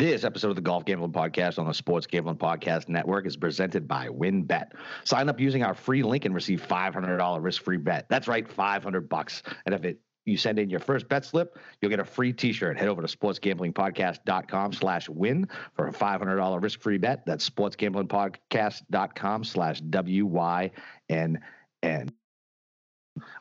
This episode of the Golf Gambling Podcast on the Sports Gambling Podcast Network is presented by WynnBET. Sign up using our free link and receive $500 risk-free bet. That's right, 500 bucks. And if it you send in your first bet slip, you'll get a free t-shirt. Head over to sportsgamblingpodcast.com slash win for a $500 risk-free bet. That's sportsgamblingpodcast.com slash W-Y-N-N.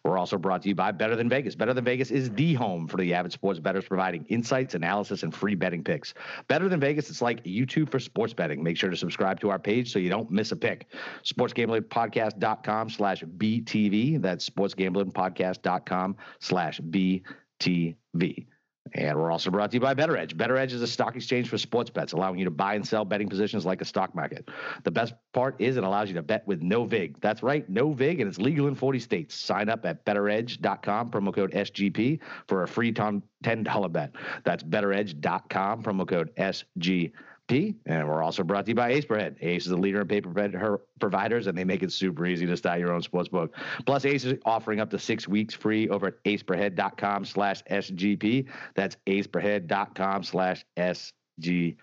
We're also brought to you by Better Than Vegas. Better Than Vegas is the home for the avid sports bettors, providing insights, analysis, and free betting picks. Better Than Vegas, it's like YouTube for sports betting. Make sure to subscribe to our page so you don't miss a pick. SportsGamblingPodcast.com slash BTV. That's SportsGamblingPodcast.com slash BTV. And we're also brought to you by BettorEdge. BettorEdge is a stock exchange for sports bets, allowing you to buy and sell betting positions like a stock market. The best part is it allows you to bet with no VIG. That's right, no VIG, and it's legal in 40 states. Sign up at bettoredge.com, promo code SGP, for a free $10 bet. That's bettoredge.com, promo code SGP. And we're also brought to you by Ace per Ace is the leader in paper providers, and they make it super easy to start your own sports book. Plus, Ace is offering up to six weeks free over at aceperhead.com slash SGP. That's aceperhead.com slash SGP.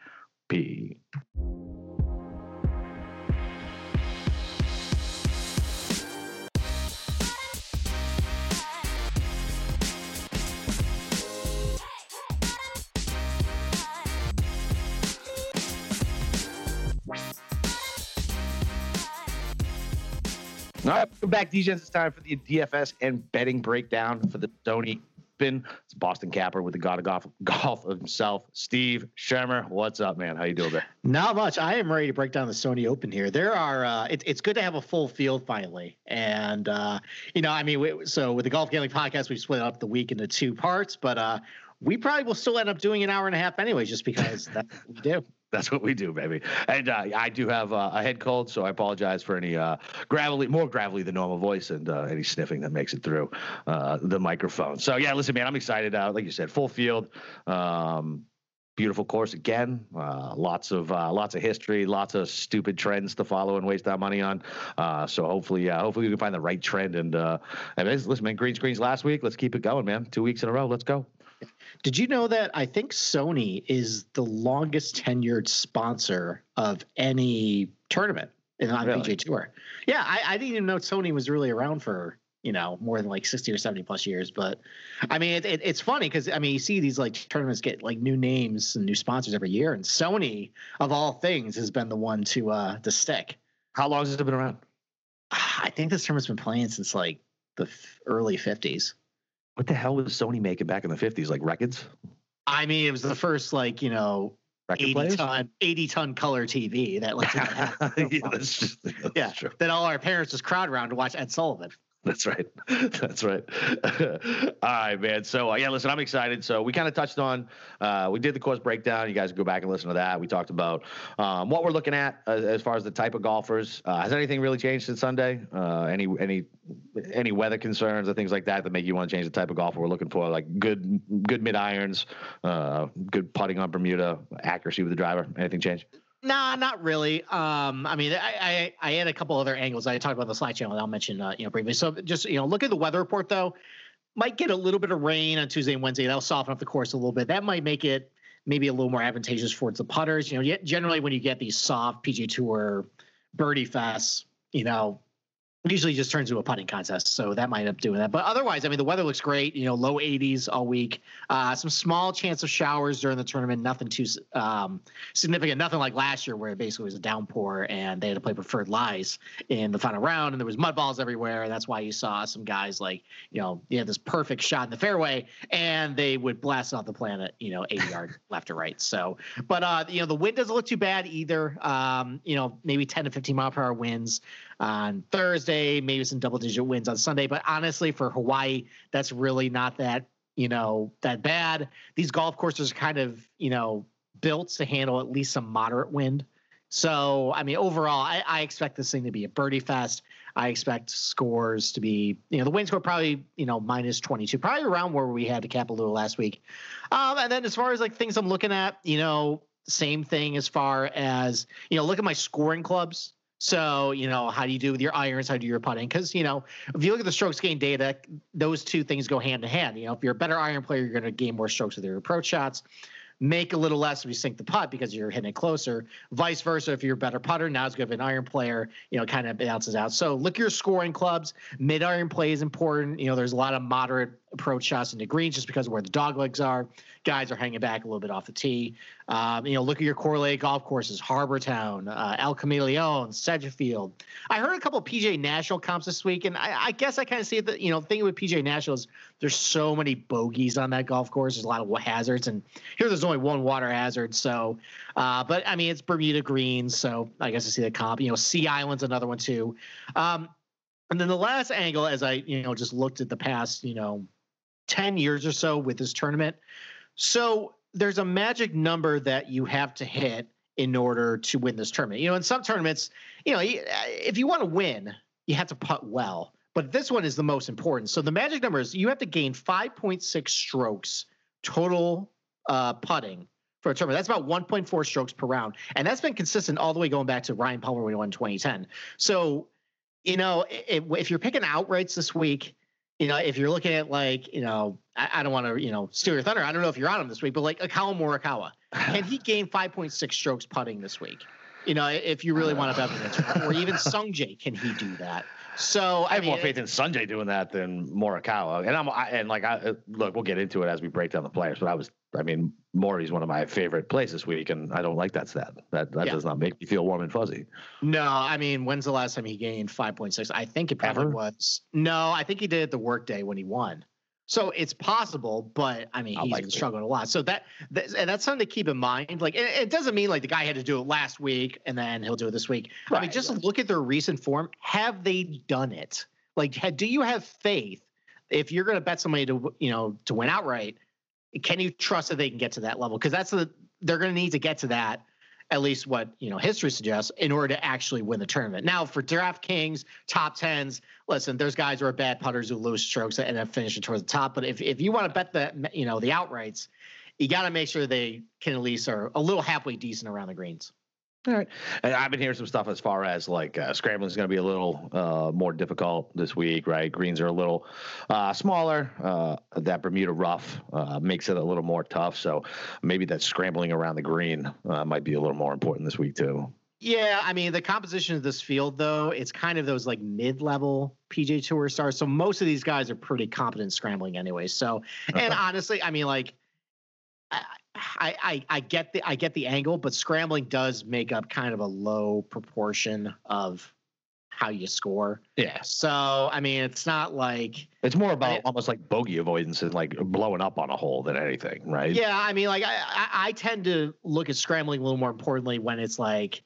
All right, welcome back, DJs. It's time for the DFS and betting breakdown for the Sony Open. It's Boston Capper with the god of golf, golf himself, Steve Schirmer. What's up, man? How you doing, man? Not much. I am ready to break down the Sony Open here. There are. Uh, it, it's good to have a full field finally, and uh, you know, I mean, we, so with the Golf Gambling Podcast, we split up the week into two parts, but uh, we probably will still end up doing an hour and a half anyway, just because that's what we do. That's what we do, baby. And uh, I do have uh, a head cold, so I apologize for any uh, gravelly, more gravelly than normal voice and uh, any sniffing that makes it through uh, the microphone. So yeah, listen, man, I'm excited. Uh, like you said, full field. Um, beautiful course again. lots of lots of history, lots of stupid trends to follow and waste our money on. so hopefully, hopefully we can find the right trend. And, and listen, man, green screens last week. Let's keep it going, man. Two weeks in a row. Let's go. Did you know that I think Sony is the longest tenured sponsor of any tournament in the really? PGA Tour? Yeah, I, I, didn't even know Sony was really around for you know more than like 60 or 70 plus years but i mean it, it, it's funny because i mean you see these like tournaments get like new names and new sponsors every year and sony of all things has been the one to uh to stick how long has it been around i think this tournament's been playing since like the f- early 50s what the hell was Sony making back in the fifties? Like records? I mean, it was the first like you know Record 80 players? ton 80 ton color TV that like yeah, that's just, that's yeah that all our parents just crowd around to watch Ed Sullivan. That's right. That's right. All right, man. So uh, yeah, listen, I'm excited. So we kind of touched on, uh, we did the course breakdown. You guys go back and listen to that. We talked about um, what we're looking at uh, as far as the type of golfers. Uh, has anything really changed since Sunday? Uh, any any any weather concerns or things like that that make you want to change the type of golfer we're looking for? Like good good mid irons, uh, good putting on Bermuda, accuracy with the driver. Anything change? Nah, not really. Um, I mean, I, I, I had a couple other angles I talked about the Slack channel. I'll mention uh, you know briefly. So just you know, look at the weather report though. Might get a little bit of rain on Tuesday and Wednesday. That'll soften up the course a little bit. That might make it maybe a little more advantageous for the putters. You know, generally when you get these soft PGA Tour birdie fests, you know, usually just turns into a putting contest. So that might end up doing that. But otherwise, I mean, the weather looks great. You know, low 80s all week. Uh, some small chance of showers during the tournament. Nothing too um, significant. Nothing like last year where it basically was a downpour and they had to play preferred lies in the final round and there was mud balls everywhere. And that's why you saw some guys like, you know, you had this perfect shot in the fairway and they would blast off the planet, you know, 80 yards left or right. So, but, uh, you know, the wind doesn't look too bad either. Um, you know, maybe 10 to 15 mile per hour winds on Thursday, maybe some double digit wins on Sunday. But honestly, for Hawaii, that's really not that, you know, that bad. These golf courses are kind of, you know, built to handle at least some moderate wind. So, I mean, overall, I, I expect this thing to be a birdie fest. I expect scores to be, you know, the wind score probably, you know, minus 22, probably around where we had to cap a little last week. Um, and then as far as like things I'm looking at, you know, same thing as far as, you know, look at my scoring clubs. So, you know, how do you do with your irons? How do you your putting? Because, you know, if you look at the strokes gain data, those two things go hand in hand. You know, if you're a better iron player, you're going to gain more strokes with your approach shots. make a little less if you sink the putt because you're hitting it closer. Vice versa, if you're a better putter, now it's good of an iron player, you know, kind of balances out. So look at your scoring clubs. Mid iron play is important. You know, there's a lot of moderate approach shots into greens just because of where the dog legs are. Guys are hanging back a little bit off the tee. Um, you know, look at your correlated golf courses: Harbour Town, uh, El Camaleon, Sedgefield. I heard a couple PGA National comps this week, and I, I guess I kind of see that. You know, thinking with PGA National is there's so many bogeys on that golf course. There's a lot of hazards, and here there's only one water hazard. So, uh, but I mean, it's Bermuda greens, so I guess I see the comp. You know, Sea Island's another one too. Um, and then the last angle, as I you know just looked at the past, you know 10 years or so with this tournament. So there's a magic number that you have to hit in order to win this tournament. You know, in some tournaments, you know, if you want to win, you have to putt well. But this one is the most important. So the magic number is you have to gain 5.6 strokes total uh, putting for a tournament. That's about 1.4 strokes per round. And that's been consistent all the way going back to Ryan Palmer when he won 2010. So, you know, if, if you're picking outrights this week, you know, if you're looking at like, you know, I, I don't want to, you know, steal your thunder. I don't know if you're on him this week, but like Akawa Morikawa, can he gain 5.6 strokes putting this week? You know, if you really want to bet against him, or even Sungjae, can he do that? So I, I have mean, more faith in Sungjae doing that than Morikawa. And I'm I, and like I uh, look, we'll get into it as we break down the players. But I was, I mean, Maury's one of my favorite plays this week, and I don't like that stat. That that yeah. does not make me feel warm and fuzzy. No, I mean, when's the last time he gained 5.6? I think it probably Ever? was. No, I think he did it the workday when he won. So it's possible, but I mean, he's like been struggling a lot. So that, that, and that's something to keep in mind. Like, it, it, doesn't mean like the guy had to do it last week and then he'll do it this week. Right, I mean, just right. look at their recent form. Have they done it? Like, do you have faith if you're going to bet somebody to you know to win outright? Can you trust that they can get to that level? Because that's the they're going to need to get to that at least what you know history suggests in order to actually win the tournament. Now for DraftKings top tens, listen, there's guys who are bad putters who lose strokes and end up finishing towards the top. But if if you want to bet the you know the outrights, you got to make sure they can at least are a little halfway decent around the greens. All right. And I've been hearing some stuff as far as like uh, scrambling is going to be a little uh, more difficult this week, right? Greens are a little uh, smaller. Uh, that Bermuda rough uh, makes it a little more tough. So maybe that scrambling around the green uh, might be a little more important this week, too. Yeah, I mean the composition of this field, though, it's kind of those like mid-level PGA Tour stars. So most of these guys are pretty competent scrambling anyway. So, and honestly, I mean, like, I, I, I, I get the I get the angle, but scrambling does make up kind of a low proportion of how you score. Yeah. So I mean, it's not like it's more about it, almost like bogey avoidance and like blowing up on a hole than anything, right? Yeah, I mean, like I, I, I tend to look at scrambling a little more importantly when it's like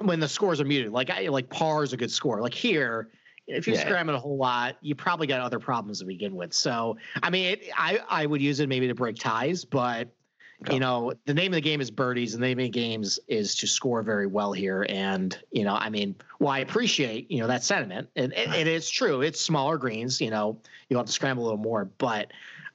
when the scores are muted. Like I like par is a good score. Like here, if you're yeah. scrambling a whole lot, you probably got other problems to begin with. So I mean, it, I I would use it maybe to break ties, but you know, the name of the game is birdies, and the name of the games is to score very well here. And you know, I mean, well, I appreciate you know that sentiment, and it, it is true. It's smaller greens. You know, you have to scramble a little more, but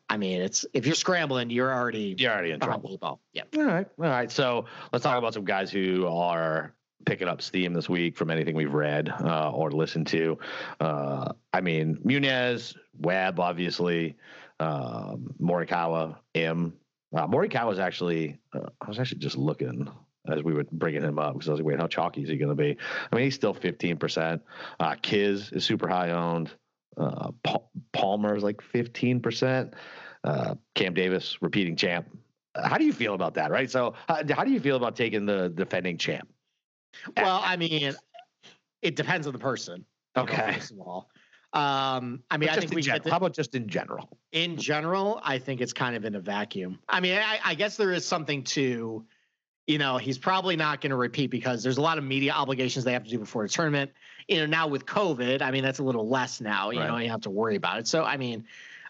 I mean, it's if you're scrambling, you're already you're already in trouble. Ball. Yeah. All right. All right. So let's talk about some guys who are picking up steam this week from anything we've read uh, or listened to. Uh, I mean, Munoz, Webb, obviously, um, Morikawa, M. Uh, Morikawa was actually, uh, I was actually just looking as we were bringing him up because I was like, wait, how chalky is he going to be? I mean, he's still 15%. Uh, Kiz is super high owned. Uh, pa- Palmer is like 15%. Uh, Cam Davis, repeating champ. How do you feel about that, right? So, how do you feel about taking the defending champ? Well, I mean, it depends on the person. Okay. Know, first of all, um, I mean, I think we gen- how about just in general? In general, I think it's kind of in a vacuum. I mean, I, I guess there is something to, you know, he's probably not going to repeat because there's a lot of media obligations they have to do before a tournament. You know, now with COVID, I mean, that's a little less now. You right. know, you have to worry about it. So, I mean,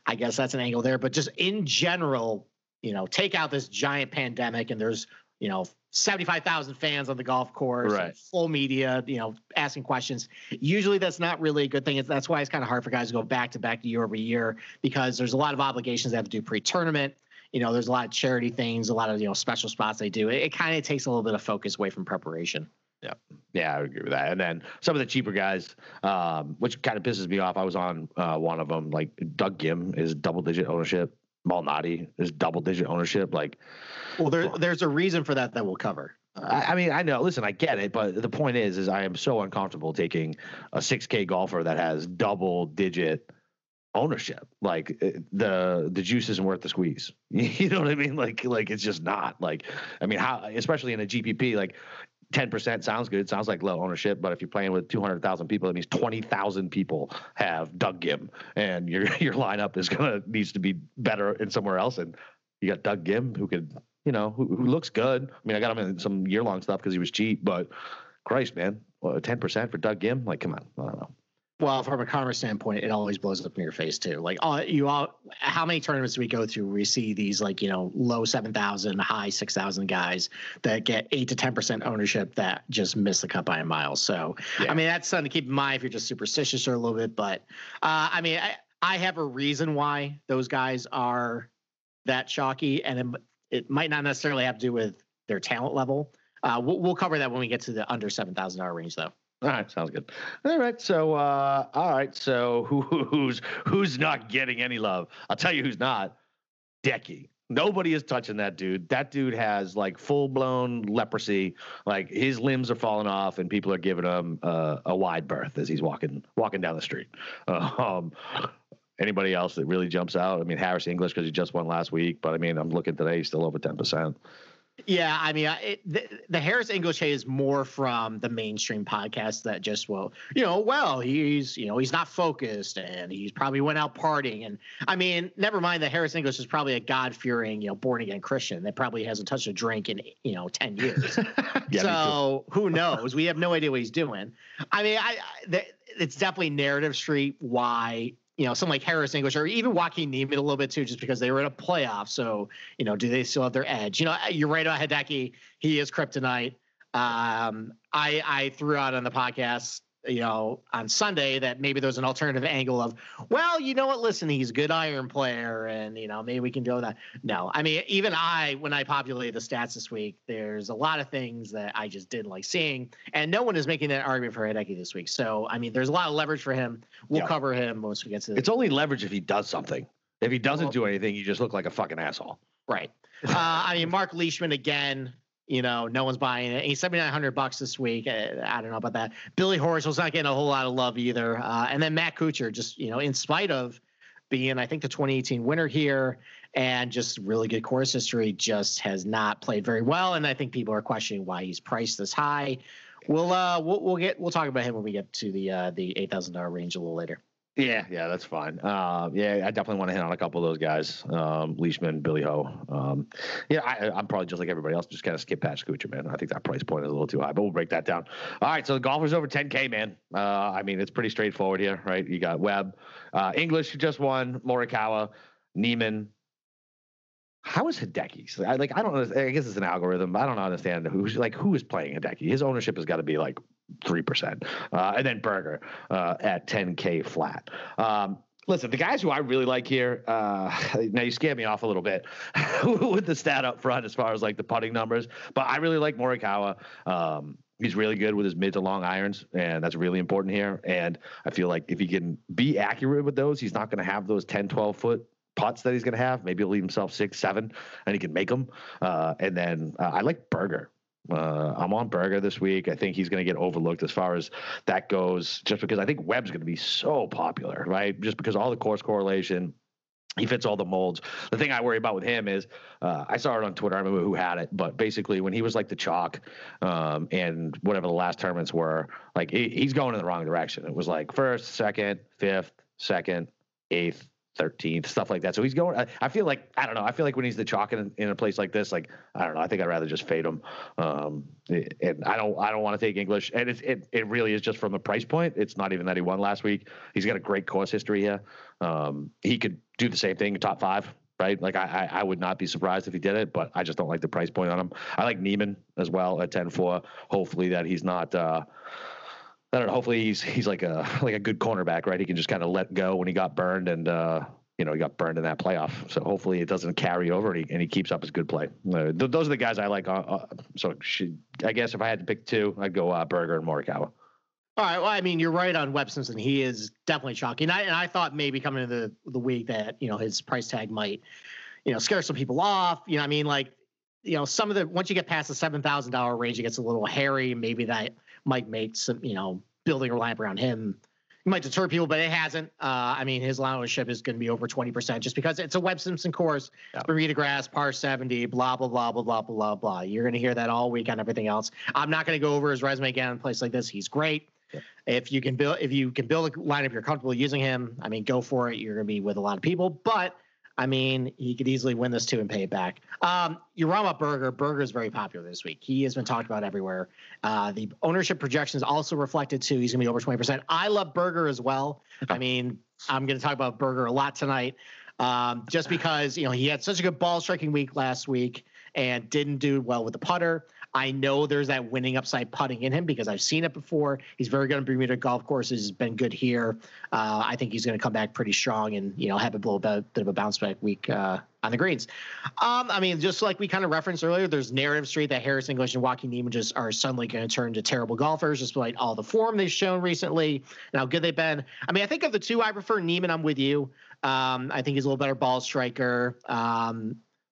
I guess that's an angle there. But just in general, you know, take out this giant pandemic and there's, you know, 75,000 fans on the golf course, right. full media, you know, asking questions. Usually that's not really a good thing. It's, that's why it's kind of hard for guys to go back to back year over year because there's a lot of obligations they have to do pre-tournament. You know, there's a lot of charity things, a lot of, you know, special spots they do. It, it kind of takes a little bit of focus away from preparation. Yeah. Yeah, I agree with that. And then some of the cheaper guys, um, which kind of pisses me off. I was on uh, one of them, like Doug Ghim is double digit ownership Malnati is double digit ownership. Like, well, there, there's a reason for that that we'll cover. I, I mean, I know. Listen, I get it, but the point is, is I am so uncomfortable taking a 6K golfer that has double digit ownership. Like eh, the the juice isn't worth the squeeze. You know what I mean? Like like it's just not. Like I mean, how especially in a GPP, like 10% sounds good. It sounds like low ownership, but if you're playing with 200,000 people, that means 20,000 people have Doug Ghim, and your your lineup is gonna needs to be better in somewhere else. And you got Doug Ghim, who could, you know, who, who looks good. I mean, I got him in some year long stuff because he was cheap, but Christ, man, 10% for Doug Ghim, like, come on, I don't know. Well, from a commerce standpoint, it always blows up in your face too. Like, all you all, how many tournaments do we go through? Where we see these like you know low seven thousand, high six thousand guys that get eight to ten percent ownership that just miss the cut by a mile. So, yeah. I mean, that's something to keep in mind if you're just superstitious or a little bit. But, uh, I mean, I, I have a reason why those guys are that chalky, and it, it might not necessarily have to do with their talent level. Uh, we'll, we'll cover that when we get to the under seven thousand dollar range, though. All right, sounds good. All right, so uh, all right, so who who's who's not getting any love? I'll tell you who's not. Decky. Nobody is touching that dude. That dude has like full blown leprosy. Like his limbs are falling off, and people are giving him uh, a wide berth as he's walking walking down the street. Um, anybody else that really jumps out? I mean, Harris English because he just won last week, but I mean, I'm looking today, he's still over ten percent. Yeah, I mean, it, the, the, Harris English hate is more from the mainstream podcast that just, well, you know, well, he's, you know, he's not focused and he's probably went out partying. And I mean, never mind that Harris English is probably a God fearing, you know, born again Christian that probably hasn't touched a drink in, you know, 10 years. yeah, so who knows? We have no idea what he's doing. I mean, I, I the, it's definitely narrative street why you know, someone like Harris English or even Joaquin Niemann a little bit too, just because they were in a playoff. So, you know, do they still have their edge? You know, you're right about Hideki. He is kryptonite. Um, I I threw out on the podcast you know, on Sunday that maybe there's an alternative angle of, well, you know what, listen, he's a good iron player and, you know, maybe we can do that. No, I mean, even I, when I populated the stats this week, there's a lot of things that I just didn't like seeing. And no one is making that argument for Hideki this week. So, I mean, there's a lot of leverage for him. We'll yeah. cover him once we get to It's only leverage if he does something. If he doesn't well, do anything, you just look like a fucking asshole. Right. Uh, I mean, Mark Leishman again, you know, no one's buying it. He's seventy nine hundred bucks this week. I, I, don't know about that. Billy Horschel's not getting a whole lot of love either. Uh, and then Matt Kuchar, just you know, in spite of being, I think, the 2018 winner here and just really good course history, just has not played very well. And I think people are questioning why he's priced this high. We'll uh, we'll, we'll get we'll talk about him when we get to the uh, the eight thousand dollar range a little later. Yeah, yeah, that's fine. Uh, yeah, I definitely want to hit on a couple of those guys, um, Leishman, Billy Ho. Um, yeah, I, am probably just like everybody else, just kind of skip past Kuchar, man. I think that price point is a little too high, but we'll break that down. All right, so the golfers over 10K, man. Uh, I mean, it's pretty straightforward here, right? You got Webb, uh, English, who just won, Morikawa, Niemann. How is Hideki? I, like, I don't know. I guess it's an algorithm. I don't understand who's like who is playing Hideki. His ownership has got to be like three percent, uh, and then Berger uh, at 10k flat. Um, listen, the guys who I really like here. Uh, now you scared me off a little bit with the stat up front as far as like the putting numbers, but I really like Morikawa. Um, he's really good with his mid to long irons, and that's really important here. And I feel like if he can be accurate with those, he's not going to have those 10, 12 foot putts that he's going to have. Maybe he'll leave himself six, seven, and he can make them. Uh, and then uh, I like Berger. Uh, I'm on Berger this week. I think he's going to get overlooked as far as that goes, just because I think Webb's going to be so popular, right? Just because all the course correlation, he fits all the molds. The thing I worry about with him is uh, I saw it on Twitter. I remember who had it, but basically when he was like the chalk um, and whatever the last tournaments were, like he, he's going in the wrong direction. It was like first, second, fifth, second, eighth, 13th, stuff like that. So he's going. I, I, feel like I don't know. I feel like when he's the chalk in, in, a place like this, like I don't know. I think I'd rather just fade him. Um, and I don't. I don't want to take English. And it, it it really is just from the price point. It's not even that he won last week. He's got a great course history here. Um, he could do the same thing, top five. Right, like I, I would not be surprised if he did it, but I just don't like the price point on him. I like Niemann as well at 10-4. Hopefully that he's not uh, I don't know. Hopefully he's he's like a like a good cornerback, right? He can just kind of let go when he got burned, and uh, you know he got burned in that playoff. So hopefully it doesn't carry over, and he, and he keeps up his good play. Uh, th- those are the guys I like. Uh, uh, so I guess if I had to pick two, I'd go uh, Berger and Morikawa. All right. Well, I mean, you're right on Webb Simpson. He is definitely shocking. I, and I thought maybe coming into the, the week that, you know, his price tag might, you know, scare some people off. You know, I mean, like, you know, some of the, once you get past the $7,000 range, it gets a little hairy. Maybe that might make some, you know, building a lineup around him it might deter people, but it hasn't. Uh, I mean, his ownership is going to be over 20% just because it's a Webb Simpson course, yeah. Bermuda grass, par 70, blah, blah, blah, blah, blah, blah, blah. You're going to hear that all week on everything else. I'm not going to go over his resume again in a place like this. He's great. If you can build, if you can build a lineup, you're comfortable using him. I mean, go for it. You're going to be with a lot of people, but I mean, he could easily win this too and pay it back. Um, about Berger. Berger is very popular this week. He has been talked about everywhere. Uh, the ownership projections also reflected too. He's going to be over 20%. I love Berger as well. I mean, I'm going to talk about Berger a lot tonight um, just because, you know, he had such a good ball striking week last week and didn't do well with the putter. I know there's that winning upside putting in him because I've seen it before. He's very good on Bermuda golf courses. He's been good here. Uh, I think he's going to come back pretty strong and you know have a little bit, bit of a bounce back week uh, on the greens. Um, I mean, just like we kind of referenced earlier, there's narrative street that Harris English and Joaquin Niemann just are suddenly going to turn into terrible golfers, despite all the form they've shown recently and how good they've been. I mean, I think of the two, I prefer Niemann. I'm with you. Um, I think he's a little better ball striker. Um,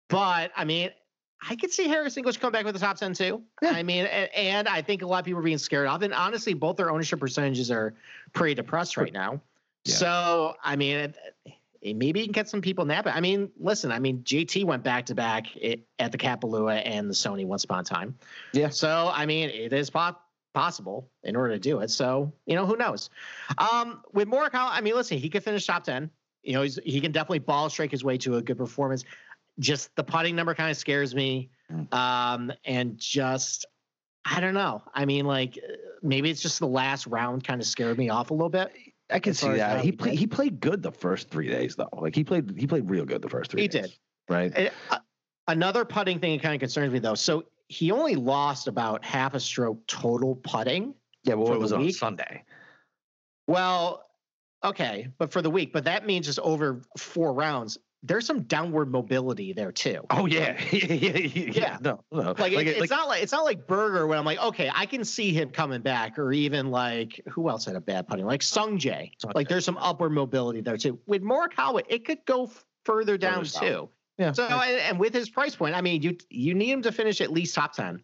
but I mean, I could see Harris English come back with the top 10 too. Yeah. I mean, and, and, I think a lot of people are being scared off. And honestly, both their ownership percentages are pretty depressed right now. Yeah. So, I mean, maybe you can get some people napping. I mean, listen, I mean, JT went back to back at the Kapalua and the Sony once upon a time. Yeah. So, I mean, it is pop possible in order to do it. So, you know, who knows? Um, with Morikawa, I mean, listen, he could finish top 10. You know, he's, he can definitely ball strike his way to a good performance just the putting number kind of scares me. Mm. Um, and just, I don't know. I mean, like maybe it's just the last round kind of scared me off a little bit. I can see that. He played. He played good the first three days though. Like he played. He played real good the first three. He days, did. Right. And, uh, another putting thing that kind of concerns me though. So he only lost about half a stroke total putting. Yeah, well, it was on Sunday. Well, okay, but for the week, but that means just over four rounds there's some downward mobility there too. Oh yeah, yeah, yeah, yeah. No, no. Like, like, it, it's like, not like it's not like Berger when I'm like, okay, I can see him coming back, or even like who else had a bad putting, like Sung Jae. Like there's some upward mobility there too. With Morikawa, it could go further down further too. Yeah. So and, and with his price point, I mean, you you need him to finish at least top ten.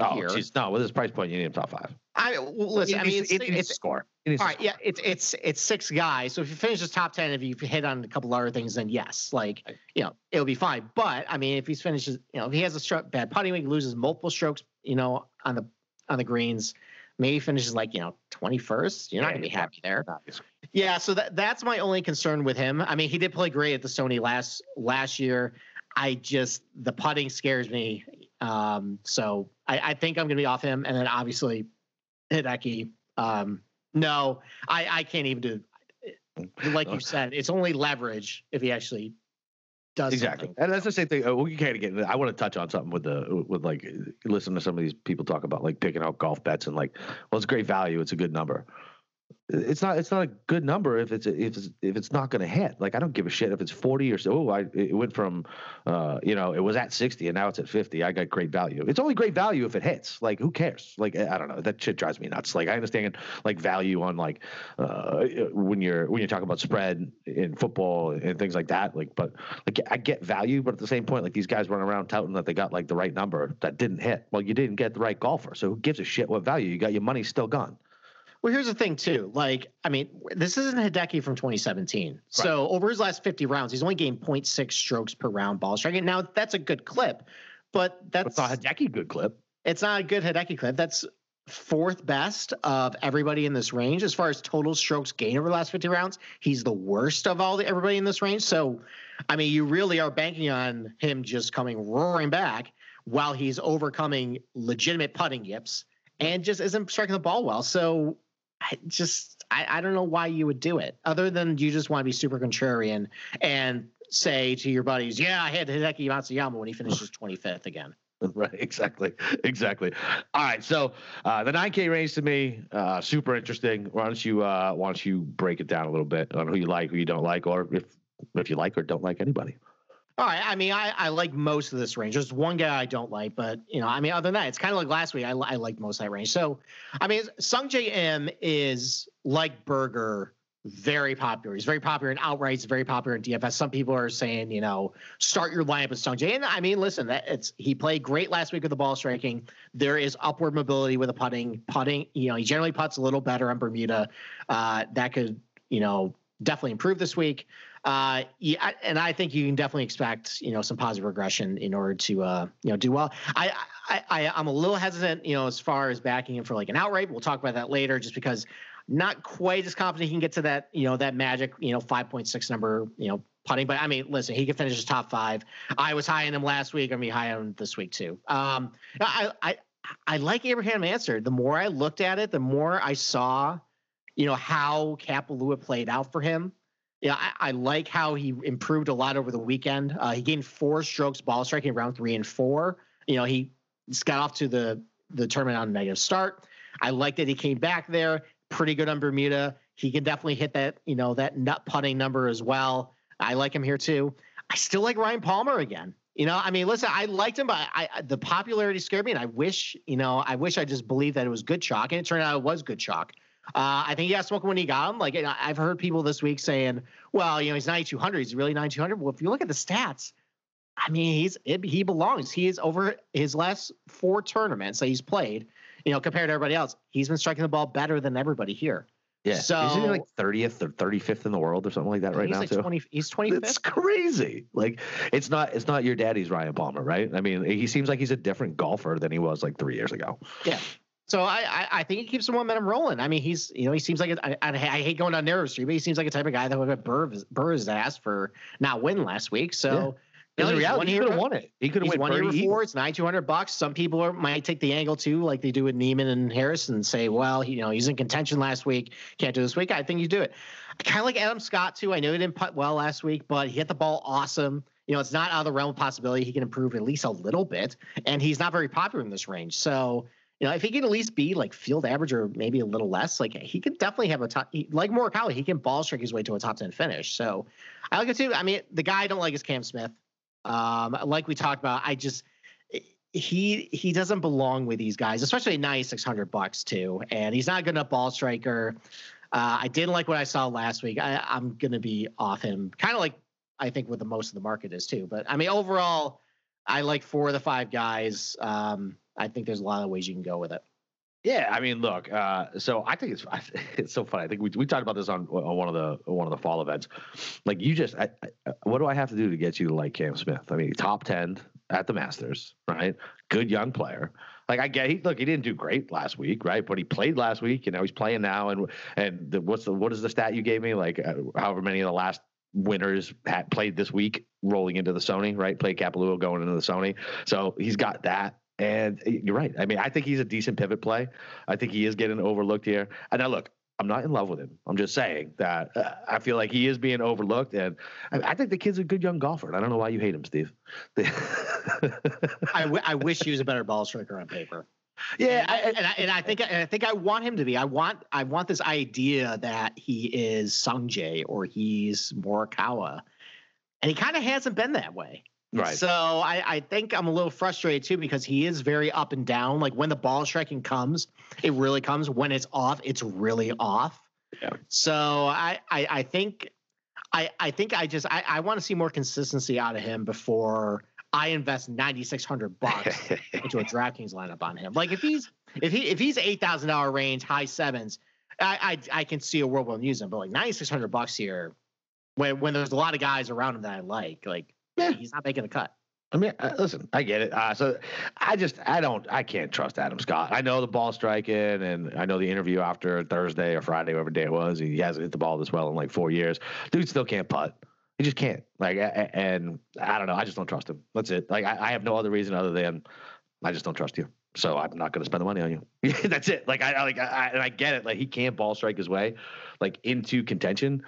Oh, jeez, no! With his price point, you need him top five. I well, listen. I mean, it's, it's, it's score. All right, yeah, it's it's it's six guys. So if you finish top ten, if you hit on a couple other things, then yes, like you know, it'll be fine. But I mean, if he finishes, you know, if he has a stroke, bad putting week, loses multiple strokes, you know, on the on the greens, maybe finishes like you know twenty first. You're not gonna be happy there. Yeah, so that that's my only concern with him. I mean, he did play great at the Sony last last year. I just the putting scares me. Um, so I, I think I'm going to be off him, and then obviously Hideki. Um, no, I I can't even do. Like you said, it's only leverage if he actually does exactly, something. and that's the same thing. Uh, we can't get. I want to touch on something with the with like listen to some of these people talk about like picking out golf bets and like, well, it's great value. It's a good number it's not it's not a good number if it's if it's if it's not going to hit. Like I don't give a shit if it's 40 or so. Oh, I it went from uh, you know, it was at 60 and now it's at 50. I got great value. It's only great value if it hits. Like who cares? Like I don't know. That shit drives me nuts. Like I understand like value on like uh, when you're when you're talking about spread in football and things like that. Like but like I get value, but at the same point like these guys run around touting that they got like the right number that didn't hit. Well, you didn't get the right golfer. So who gives a shit what value? You got your money still gone. Well, here's the thing too. Like, I mean, this isn't Hideki from 2017. Right. So over his last 50 rounds, he's only gained 0.6 strokes per round ball striking. Now that's a good clip, but that's not a Hideki good clip. It's not a good Hideki clip. That's fourth best of everybody in this range as far as total strokes gained over the last 50 rounds. He's the worst of all the everybody in this range. So, I mean, you really are banking on him just coming roaring back while he's overcoming legitimate putting yips and just isn't striking the ball well. So I just I, I don't know why you would do it other than you just want to be super contrarian and say to your buddies, yeah, I had Hideki Matsuyama when he finishes 25th again. Right, exactly, exactly. All right, so uh, the 9K range to me, uh, super interesting. Why don't you uh, why don't you break it down a little bit on who you like, who you don't like, or if if you like or don't like anybody? All right. I mean, I, I like most of this range. There's one guy I don't like, but you know, I mean, other than that, it's kind of like last week. I, I like most of that range. So, I mean, Sungjae Im is like Berger, very popular. He's very popular in outrights, very popular in DFS. Some people are saying, you know, start your lineup with Sungjae. And I mean, listen, that it's he played great last week with the ball striking. There is upward mobility with the putting. Putting, you know, he generally puts a little better on Bermuda. Uh, that could, you know, definitely improve this week. Uh, yeah, and I think you can definitely expect you know some positive regression in order to uh, you know do well. I, I I I'm a little hesitant you know as far as backing him for like an outright. We'll talk about that later, just because not quite as confident he can get to that you know that magic you know 5.6 number you know putting. But I mean, listen, he can finish his top five. I was high on him last week. I'm gonna be high on him this week too. Um, I I I like Abraham Ancer. The more I looked at it, the more I saw, you know, how Kapalua played out for him yeah, I, I, like how he improved a lot over the weekend. Uh, he gained four strokes ball striking round three and four. You know, he got off to the the tournament on a negative start. I like that he came back there, pretty good on Bermuda. He can definitely hit that, you know, that nut putting number as well. I like him here too. I still like Ryan Palmer again. You know, I mean, listen, I liked him, but I, I, the popularity scared me, and I wish, you know, I wish I just believed that it was good chalk, and it turned out it was good chalk. Uh, I think he got smoking when he got him. Like I've heard people this week saying, "Well, you know, he's 9200. He's really 9200." Well, if you look at the stats, I mean, he's it, he belongs. He is over his last four tournaments that he's played. You know, compared to everybody else, he's been striking the ball better than everybody here. Yeah, so is he like 30th or 35th in the world or something like that right now like too? 20, he's 25th. It's crazy. Like it's not it's not your daddy's Ryan Palmer, right? I mean, he seems like he's a different golfer than he was like three years ago. Yeah, so I, I, I think he keeps the momentum rolling. I mean, he's you know he seems like a, I, I hate going down narrow street, but he seems like a type of guy that would have Burr Burr's ass for not winning last week. So. Yeah. You know, reality, he could have won it. He could have won it before. It's nine two hundred bucks. Some people are, might take the angle too, like they do with Niemann and Harris, and say, "Well, he, you know, he's in contention last week, can't do this week." I think you do it. Kind of like Adam Scott too. I know he didn't putt well last week, but he hit the ball awesome. You know, it's not out of the realm of possibility he can improve at least a little bit, and he's not very popular in this range. So you know, if he can at least be like field average or maybe a little less, like he could definitely have a top. He, like Morikawa, he can ball strike his way to a top ten finish. So I like it too. I mean, the guy I don't like is Cam Smith. Um, like we talked about, I just he he doesn't belong with these guys, especially ninety six hundred bucks too. And he's not a good enough ball striker. Uh, I didn't like what I saw last week. I, I'm gonna be off him, kind of like I think what the most of the market is too. But I mean, overall, I like four of the five guys. Um, I think there's a lot of ways you can go with it. Yeah, I mean, look. Uh, so I think it's it's so funny. I think we we talked about this on on one of the one of the fall events. Like you just, I, I, what do I have to do to get you to like Cam Smith? I mean, top ten at the Masters, right? Good young player. Like I get, he look, he didn't do great last week, right? But he played last week, and now he's playing now. And and the, what's the what is the stat you gave me? Like uh, however many of the last winners had played this week, rolling into the Sony, right? Played Kapalua going into the Sony, so he's got that. And you're right. I mean, I think he's a decent pivot play. I think he is getting overlooked here. And now, look, I'm not in love with him. I'm just saying that uh, I feel like he is being overlooked, and I, I, think the kid's a good young golfer. And I don't know why you hate him, Steve. I, w- I wish he was a better ball striker on paper. Yeah, and I, and I, and I think and I think I want him to be. I want I want this idea that he is Sungjae or he's Morikawa, and he kind of hasn't been that way. Right. So I, I think I'm a little frustrated too because he is very up and down. Like when the ball striking comes, it really comes. When it's off, it's really off. Yeah. So I, I, I think I, I think I just I, I want to see more consistency out of him before I invest 9600 bucks into a DraftKings lineup on him. Like if he's if he if he's eight thousand dollar range, high sevens, I, I I can see a world where I'm using, him, but like 9600 bucks here, when when there's a lot of guys around him that I like, like yeah. he's not making a cut. I mean, uh, listen, I get it. Uh, so I just, I don't, I can't trust Adam Scott. I know the ball striking, and I know the interview after Thursday or Friday, whatever day it was. He hasn't hit the ball this well in like four years. Dude still can't putt. He just can't. Like, and I don't know. I just don't trust him. That's it. Like, I, I have no other reason other than I just don't trust you. So I'm not going to spend the money on you. That's it. Like, I, like, I, and I get it. Like, he can't ball strike his way, like, into contention,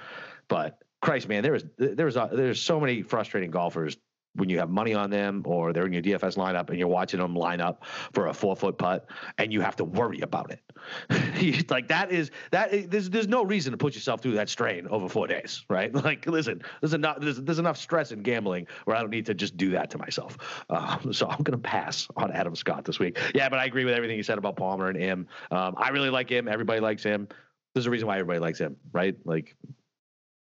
but Christ, man, there was there was uh, there's so many frustrating golfers when you have money on them or they're in your DFS lineup and you're watching them line up for a four foot putt and you have to worry about it. like that is that there's there's no reason to put yourself through that strain over four days, right? Like listen, there's enough there's, there's enough stress in gambling where I don't need to just do that to myself. Um, so I'm gonna pass on Adam Scott this week. Yeah, but I agree with everything you said about Palmer and him. Um, I really like him. Everybody likes him. There's a reason why everybody likes him, right? Like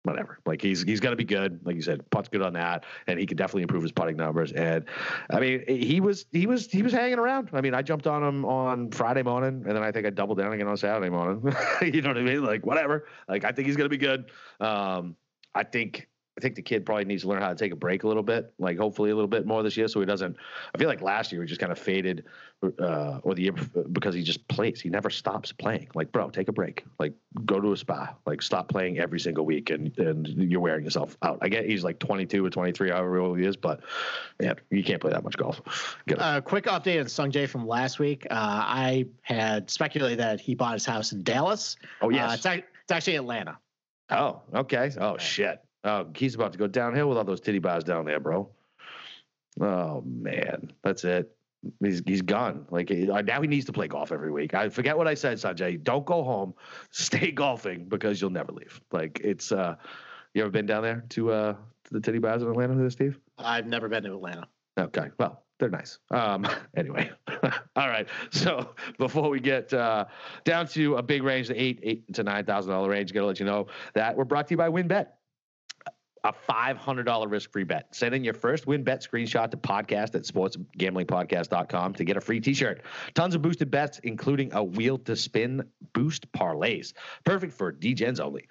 whatever. Like he's he's going to be good. Like you said, putt's good on that, and he could definitely improve his putting numbers. And I mean, he was he was he was hanging around. I mean, I jumped on him on Friday morning, and then I think I doubled down again on Saturday morning. you know what I mean? Like whatever. Like I think he's going to be good. Um, I think I think the kid probably needs to learn how to take a break a little bit, like hopefully a little bit more this year, so he doesn't. I feel like last year he just kind of faded, uh, or the year because he just plays. He never stops playing. Like, bro, take a break. Like, go to a spa. Like, stop playing every single week, and and you're wearing yourself out. I get he's like 22 or 23, however old he is, but yeah, you can't play that much golf. A uh, quick update on Sung Jae from last week. Uh, I had speculated that he bought his house in Dallas. Oh yes, uh, it's, it's actually Atlanta. Oh, okay. Oh shit. Oh, he's about to go downhill with all those titty bars down there, bro. Oh man, that's it. He's he's gone. Like now he needs to play golf every week. I forget what I said, Sungjae. Don't go home. Stay golfing because you'll never leave. Like it's uh you ever been down there to uh to the titty bars in Atlanta, Steve? I've never been to Atlanta. Okay. Well, they're nice. Um, anyway, all right. So before we get uh, down to a big range, the eight eight to nine thousand dollar range, to let you know that we're brought to you by WynnBET a $500 risk-free bet. Send in your first WynnBET screenshot to podcast at sportsgamblingpodcast.com to get a free t-shirt. Tons of boosted bets, including a wheel to spin boost parlays. Perfect for DGens only.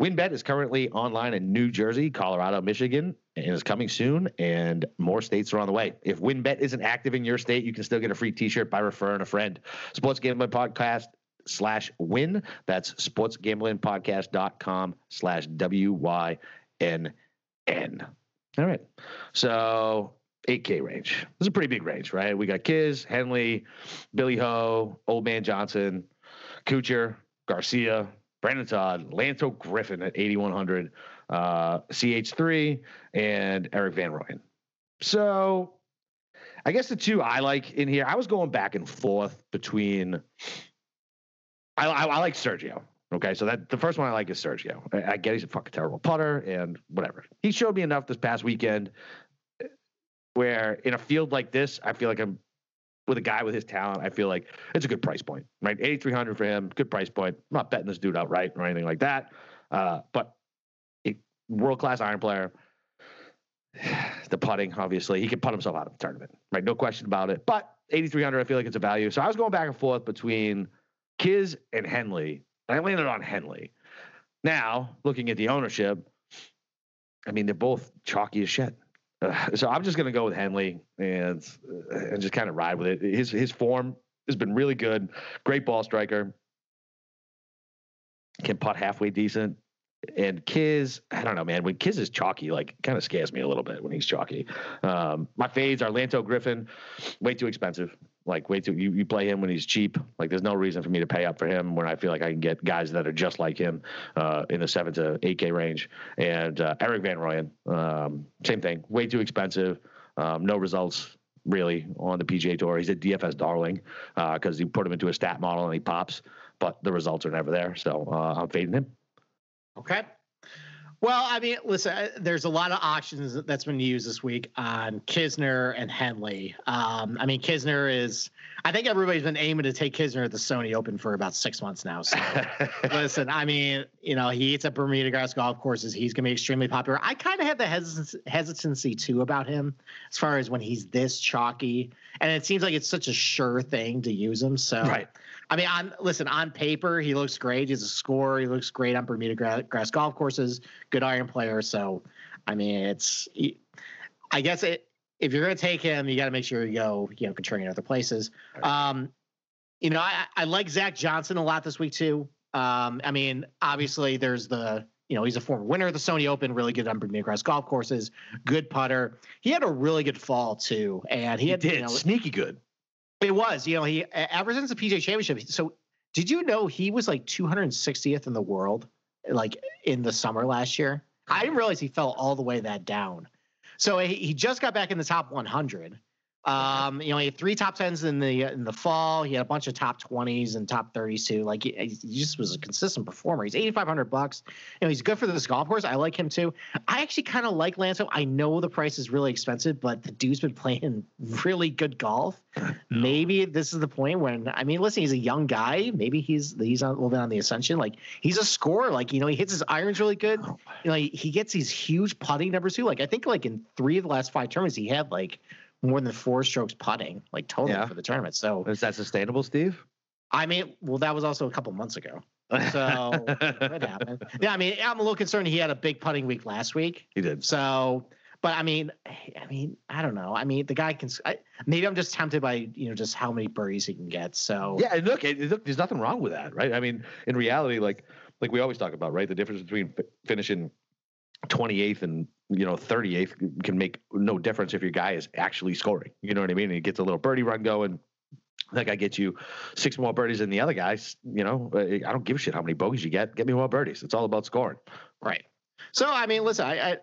WynnBET is currently online in New Jersey, Colorado, Michigan, and is coming soon, and more states are on the way. If WynnBET isn't active in your state, you can still get a free t-shirt by referring a friend. Sports Gambling Podcast slash win. That's sportsgamblingpodcast.com slash W-Y N N. All right. So 8K range. This is a pretty big range, right? We got Kiz, Henley, Billy Ho, Old Man Johnson, Kuchar, Garcia, Brendon Todd, Lanto Griffin at 8,100, uh, CH3, and Erik Van Rooyen. So I guess the two I like in here, I was going back and forth between. I, I, I like Sergio. Okay, so that the first one I like is Sergio. I, I get he's a fucking terrible putter and whatever. He showed me enough this past weekend eh, where in a field like this, I feel like I'm with a guy with his talent. I feel like it's a good price point, right? 8,300 for him, good price point. I'm not betting this dude outright or anything like that. Uh, but a world class iron player. The putting, obviously, he can put himself out of the tournament, right? No question about it. But 8,300, I feel like it's a value. So I was going back and forth between Kiz and Henley I landed on Henley. Now, looking at the ownership, I mean, they're both chalky as shit. Uh, so I'm just going to go with Henley and uh, and just kind of ride with it. His his form has been really good. Great ball striker. Can putt halfway decent. And Kiz, I don't know, man. When Kiz is chalky, like kind of scares me a little bit when he's chalky. Um, my fades are Lanto Griffin, way too expensive. Like, wait till you, you play him when he's cheap. Like, there's no reason for me to pay up for him when I feel like I can get guys that are just like him uh, in the seven to eight K range. And uh, Erik Van Rooyen, um, same thing, way too expensive. Um, no results really on the PGA Tour. He's a DFS darling because uh, you put him into a stat model and he pops, but the results are never there. So uh, I'm fading him. Okay. Well, I mean, listen, there's a lot of options that's been used this week on Kisner and Henley. Um, I mean, Kisner is, I think everybody's been aiming to take Kisner at the Sony Open for about six months now. So, listen, I mean, you know, he eats at Bermuda grass golf courses. He's going to be extremely popular. I kind of have the hesitancy, hesitancy too about him as far as when he's this chalky. And it seems like it's such a sure thing to use him. So, right. I mean, on listen on paper, he looks great. He's a scorer. He looks great on Bermuda grass golf courses. Good iron player. So, I mean, it's. I guess it, if you're going to take him, you got to make sure you go, you know, contrarian other places. Um, you know, I, I like Zach Johnson a lot this week too. Um, I mean, obviously, there's the you know, he's a former winner of the Sony Open, really good on Bermuda grass golf courses, good putter. He had a really good fall too, and he, he had did you know, sneaky good. It was, you know, he ever since the PGA Championship. So, did you know he was like 260th in the world, like in the summer last year? I didn't realize he fell all the way that down. So he, just got back in the top 100. Um, you know, he had three top tens in the in the fall. He had a bunch of top twenties and top thirties too. Like he, he just was a consistent performer. He's eighty five hundred bucks. You know, he's good for this golf course. I like him too. I actually kind of like Lanto. I know the price is really expensive, but the dude's been playing really good golf. Maybe this is the point when I mean, listen, he's a young guy. Maybe he's he's on, a little bit on the ascension. Like he's a scorer. Like you know, he hits his irons really good. You know, he, he gets these huge putting numbers too. Like I think like in three of the last five tournaments, he had like more than four strokes putting, like total yeah. for the tournament. So is that sustainable, Steve? I mean, well, that was also a couple months ago. So it happened. Yeah, I mean, I'm a little concerned. He had a big putting week last week. He did. So, but I mean, I mean, I don't know. I mean, the guy can. I, maybe I'm just tempted by you know just how many birdies he can get. So yeah, look, look, there's nothing wrong with that, right? I mean, in reality, like like we always talk about, right? The difference between finishing 28th and you know 38th can make no difference if your guy is actually scoring. You know what I mean? And he gets a little birdie run going. That guy gets you six more birdies than the other guys. You know, I don't give a shit how many bogeys you get. Get me more birdies. It's all about scoring. Right. So I mean, listen, I, I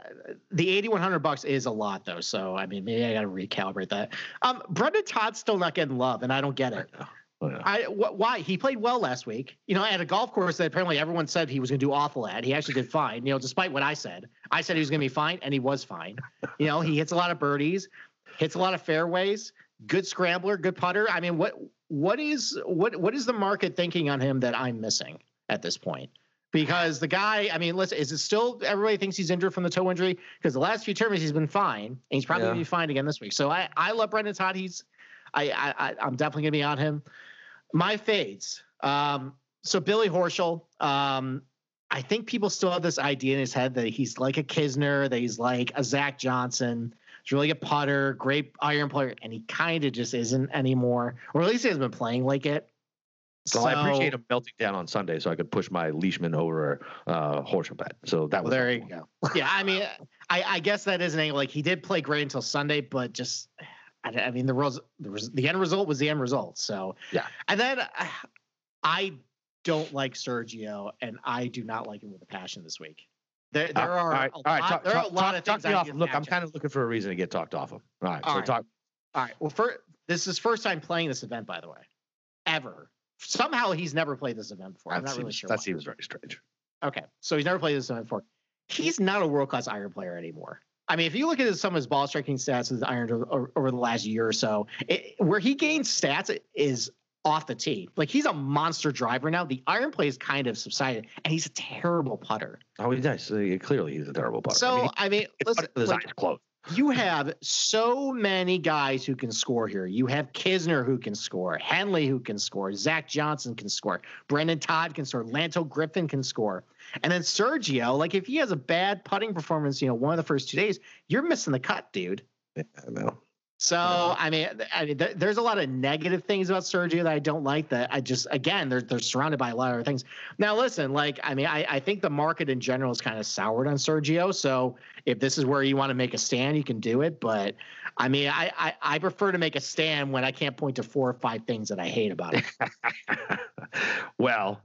the eighty one hundred bucks is a lot though. So I mean, maybe I got to recalibrate that. Um, Brendon Todd's still not getting love, and I don't get it. Oh, yeah. I wh- why he played well last week. You know, at a golf course that apparently everyone said he was going to do awful at. He actually did fine. You know, despite what I said, I said he was going to be fine, and he was fine. You know, he hits a lot of birdies, hits a lot of fairways, good scrambler, good putter. I mean, what what is what what is the market thinking on him that I'm missing at this point? Because the guy, I mean, listen, is it still everybody thinks he's injured from the toe injury? Because the last few tournaments he's been fine, and he's probably yeah. gonna be fine again this week. So I I love Brendon Todd. He's I I I'm definitely gonna be on him. My fades. Um, so Billy Horschel, um, I think people still have this idea in his head that he's like a Kisner, that he's like a Zach Johnson. He's really a putter, great iron player, and he kind of just isn't anymore, or at least he hasn't been playing like it. So, so I appreciate him melting down on Sunday, so I could push my Leishman over uh, Horschel bet. So that was well, there. You go. yeah, I mean, I, I guess that is an angle. Like he did play great until Sunday, but just I, I mean, the, res- the, res- the end result was the end result. So yeah. And then uh, I don't like Sergio, and I do not like him with a passion this week. There, there uh, are all right, a all right, lot, talk, there are a lot talk, of things. Talk off. Look, I'm kind of looking for a reason to get talked off him. All right, all so right. talk. All right. Well, for this is first time playing this event, by the way, ever. Somehow he's never played this event before. That I'm not seems, really sure. That why. seems very strange. Okay, so he's never played this event before. He's not a world class iron player anymore. I mean, if you look at some of his ball striking stats with irons over, over, the last year or so, it, where he gains stats is off the tee. Like he's a monster driver now. The iron play is kind of subsided, and he's a terrible putter. Oh, he does. Uh, clearly, he's a terrible putter. So I mean, I mean listen, like, you have so many guys who can score here. You have Kisner who can score, Henley who can score, Zach Johnson can score, Brendon Todd can score, Lanto Griffin can score. And then Sergio, like if he has a bad putting performance, you know, one of the first two days, you're missing the cut, dude. Yeah, I know. So I mean, I mean, th- there's a lot of negative things about Sergio that I don't like. That I just, again, they're they're surrounded by a lot of other things. Now, listen, like I mean, I I think the market in general is kind of soured on Sergio. So if this is where you want to make a stand, you can do it. But I mean, I I, I prefer to make a stand when I can't point to four or five things that I hate about it. well,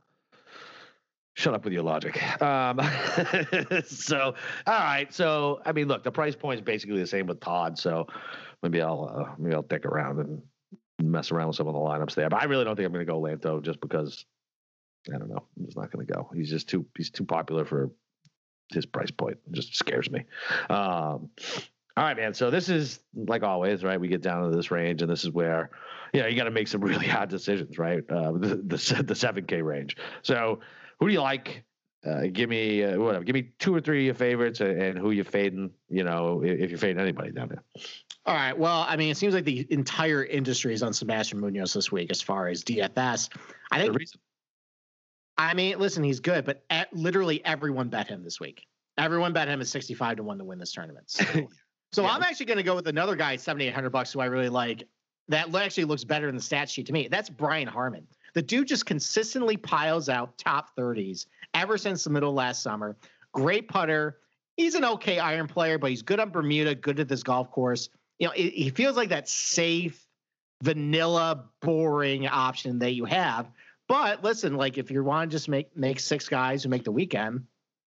shut up with your logic. Um, so, all right. So, I mean, look, the price point is basically the same with Todd. So, maybe I'll uh, maybe I'll dick around and mess around with some of the lineups there. But I really don't think I'm going to go Lanto just because I don't know. I'm just not going to go. He's just too he's too popular for his price point. It just scares me. Um, all right, man. So this is like always, right? We get down to this range, and this is where you know you got to make some really hard decisions, right? Uh, the the the seven K range. So who do you like? Uh, give me uh, whatever. Give me two or three of your favorites, and, and who you're fading. You know, if, if you're fading anybody down there. All right. Well, I mean, it seems like the entire industry is on Sebastian Munoz this week as far as DFS. I think. I mean, listen, he's good, but at, literally everyone bet him this week. Everyone bet him at 65 to 1 to win this tournament. So, so yeah. I'm actually going to go with another guy, 7,800 bucks, who I really like. That actually looks better in the stat sheet to me. That's Brian Harman. The dude just consistently piles out top 30s ever since the middle of last summer. Great putter. He's an okay iron player, but he's good on Bermuda, good at this golf course you know, it, he feels like that safe, vanilla, boring option that you have. But listen, like if you want to just make make six guys who make the weekend,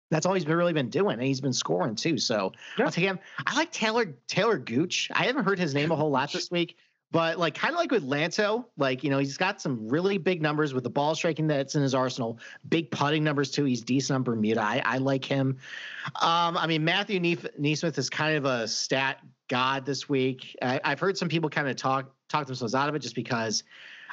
That's all he's been really been doing, and he's been scoring too. So Yeah. I'll take him. I like Taylor Taylor Gooch. I haven't heard his name a whole lot this week, but like kind of like with Lanto, like you know he's got some really big numbers with the ball striking that's in his arsenal. Big putting numbers too. He's decent on Bermuda. I, I like him. Um, I mean Matthew NeSmith is kind of a stat god this week. I, I've heard some people kind of talk talk themselves out of it just because.